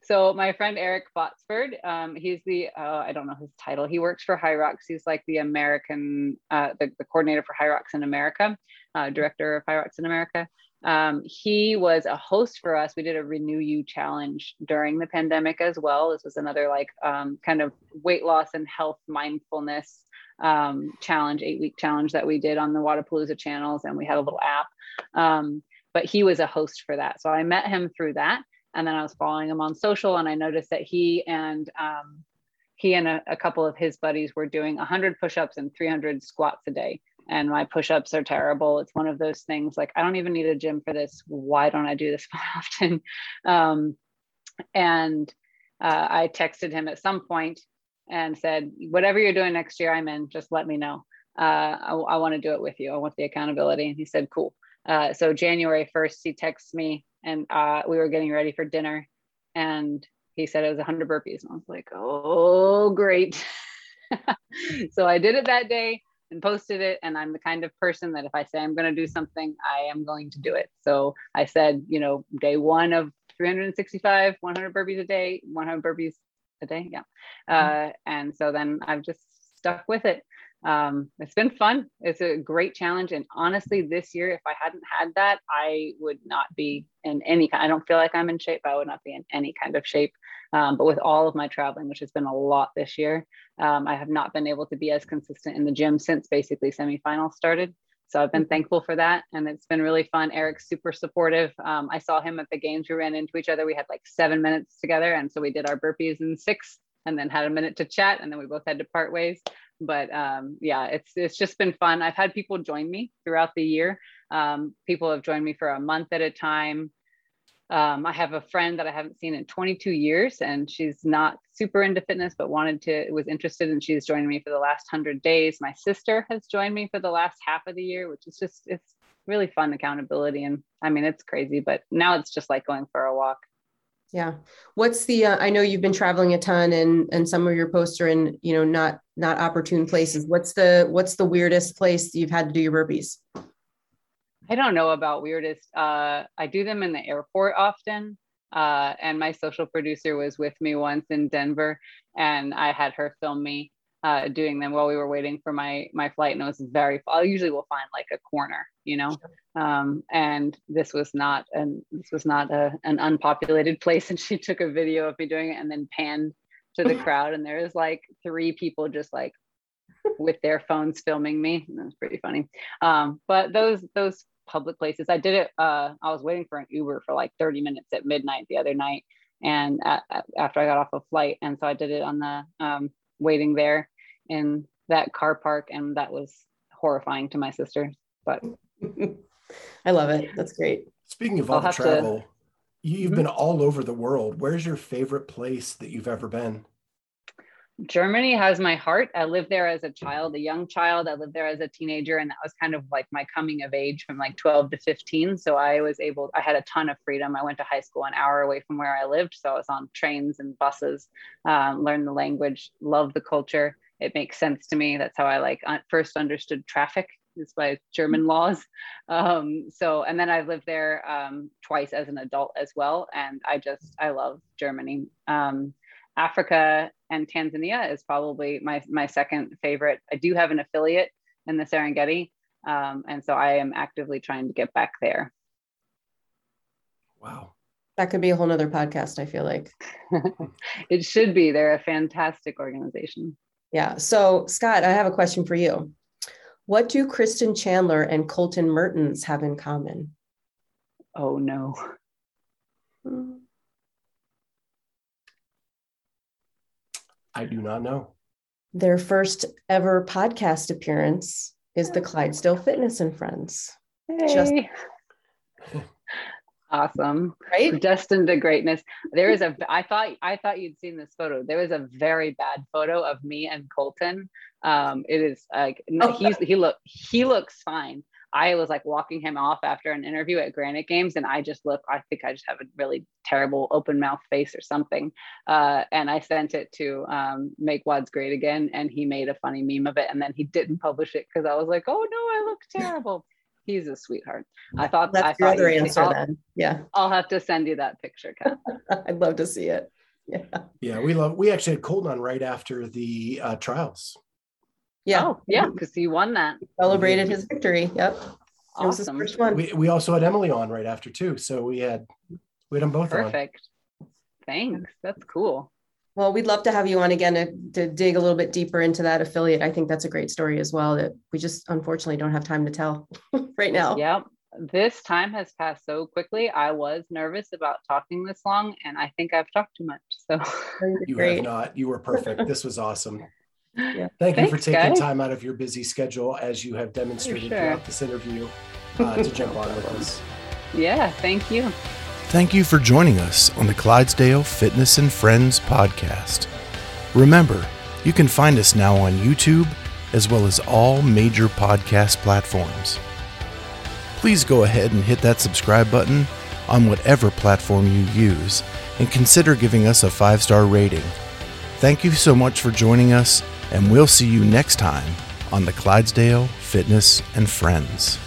so my friend Eric Botsford, um, he's the uh, I don't know his title. He works for HYROX. He's like the American, uh, the, the coordinator for HYROX in America, uh, director of HYROX in America. Um, he was a host for us. We did a Renew You challenge during the pandemic as well. This was another like um, kind of weight loss and health mindfulness um, challenge, eight week challenge that we did on the Wodapalooza channels, and we had a little app. Um, but he was a host for that, so I met him through that and then I was following him on social, and I noticed that he and um, he and a, a, couple of his buddies were doing 100 push-ups and 300 squats a day. And my push-ups are terrible. It's one of those things like I don't even need a gym for this. Why don't I do this [laughs] more often? Um, and uh, I texted him at some point and said, "Whatever you're doing next year, I'm in. Just let me know. Uh, I, I want to do it with you. I want the accountability." And he said, "Cool." Uh, so January 1st, he texts me and uh, we were getting ready for dinner and he said it was 100 burpees and i was like oh great [laughs] so i did it that day and posted it and i'm the kind of person that if i say i'm going to do something i am going to do it so i said you know day one of 365 100 burpees a day 100 burpees a day yeah uh, and so then i've just stuck with it um, it's been fun. It's a great challenge. And honestly, this year, if I hadn't had that, I would not be in any kind, I don't feel like I'm in shape. I would not be in any kind of shape. Um, but with all of my traveling, which has been a lot this year, um, I have not been able to be as consistent in the gym since basically semifinals started. So I've been thankful for that. And it's been really fun. Eric's super supportive. Um, I saw him at the games. We ran into each other. We had like seven minutes together. And so we did our burpees in six and then had a minute to chat. And then we both had to part ways but um, yeah, it's it's just been fun. I've had people join me throughout the year. Um, people have joined me for a month at a time. Um, I have a friend that I haven't seen in 22 years, and she's not super into fitness, but wanted to was interested, and she's joined me for the last hundred days. My sister has joined me for the last half of the year, which is just it's really fun accountability. And I mean, it's crazy, but now it's just like going for a walk. Yeah. What's the, uh, I know you've been traveling a ton and, and some of your posts are in, you know, not, not opportune places. What's the, what's the weirdest place you've had to do your burpees? I don't know about weirdest. Uh, I do them in the airport often. Uh, and my social producer was with me once in Denver and I had her film me uh, doing them while we were waiting for my my flight, and it was very. I usually will find like a corner, you know, um, and this was not and this was not a, an unpopulated place, and she took a video of me doing it and then panned to the [laughs] crowd, and there was like three people just like with their phones filming me. That was pretty funny. Um, but those those public places, I did it. Uh, I was waiting for an Uber for like 30 minutes at midnight the other night, and at, at, after I got off a flight, and so I did it on the um, waiting there in that car park and that was horrifying to my sister but [laughs] i love it that's great speaking of all the travel to... you've mm-hmm. been all over the world where's your favorite place that you've ever been germany has my heart i lived there as a child a young child i lived there as a teenager and that was kind of like my coming of age from like 12 to 15 so i was able i had a ton of freedom i went to high school an hour away from where i lived so i was on trains and buses um, learned the language loved the culture it makes sense to me. That's how I like first understood traffic is by German laws. Um, so, and then I've lived there um, twice as an adult as well. And I just, I love Germany. Um, Africa and Tanzania is probably my, my second favorite. I do have an affiliate in the Serengeti. Um, and so I am actively trying to get back there. Wow. That could be a whole nother podcast, I feel like. [laughs] it should be. They're a fantastic organization. Yeah. So, Scott, I have a question for you. What do Kristen Chandler and Colton Mertens have in common? Oh, no. I do not know. Their first ever podcast appearance is the Clydesdale Fitness and Friends. Hey. Just [laughs] awesome. Right? Destined to greatness. There is a i thought i thought you'd seen this photo. There was a very bad photo of me and colton. Um it is like oh, he's he look he looks fine i was like walking him off after an interview at granite games and i just look i think i just have a really terrible open mouth face or something uh, and i sent it to um, make WODs great again and he made a funny meme of it and then he didn't publish it because i was like oh no i look terrible he's a sweetheart. I thought that's I your thought other answer I'll, then. Yeah. I'll have to send you that picture, Cat. [laughs] I'd love to see it. Yeah. Yeah, we love we actually had Colton on right after the uh, trials. Yeah. Oh, yeah, because he won that. He celebrated his victory. Yep. Awesome. Was his first one. We, we also had Emily on right after too. So we had we had them both Perfect. On. Thanks. That's cool. Well, we'd love to have you on again to, to, dig a little bit deeper into that affiliate. I think that's a great story as well that we just unfortunately don't have time to tell [laughs] right now. Yep. This time has passed so quickly. I was nervous about talking this long, and I think I've talked too much. So you great. have not. You were perfect. This was awesome. Yeah. Thank Thanks, you for taking guys. time out of your busy schedule, as you have demonstrated sure. throughout this interview, [laughs] uh, to jump on with us. Yeah, thank you. Thank you for joining us on the Clydesdale Fitness and Friends podcast. Remember, you can find us now on YouTube as well as all major podcast platforms. Please go ahead and hit that subscribe button on whatever platform you use and consider giving us a five star rating. Thank you so much for joining us, and we'll see you next time on the Clydesdale Fitness and Friends.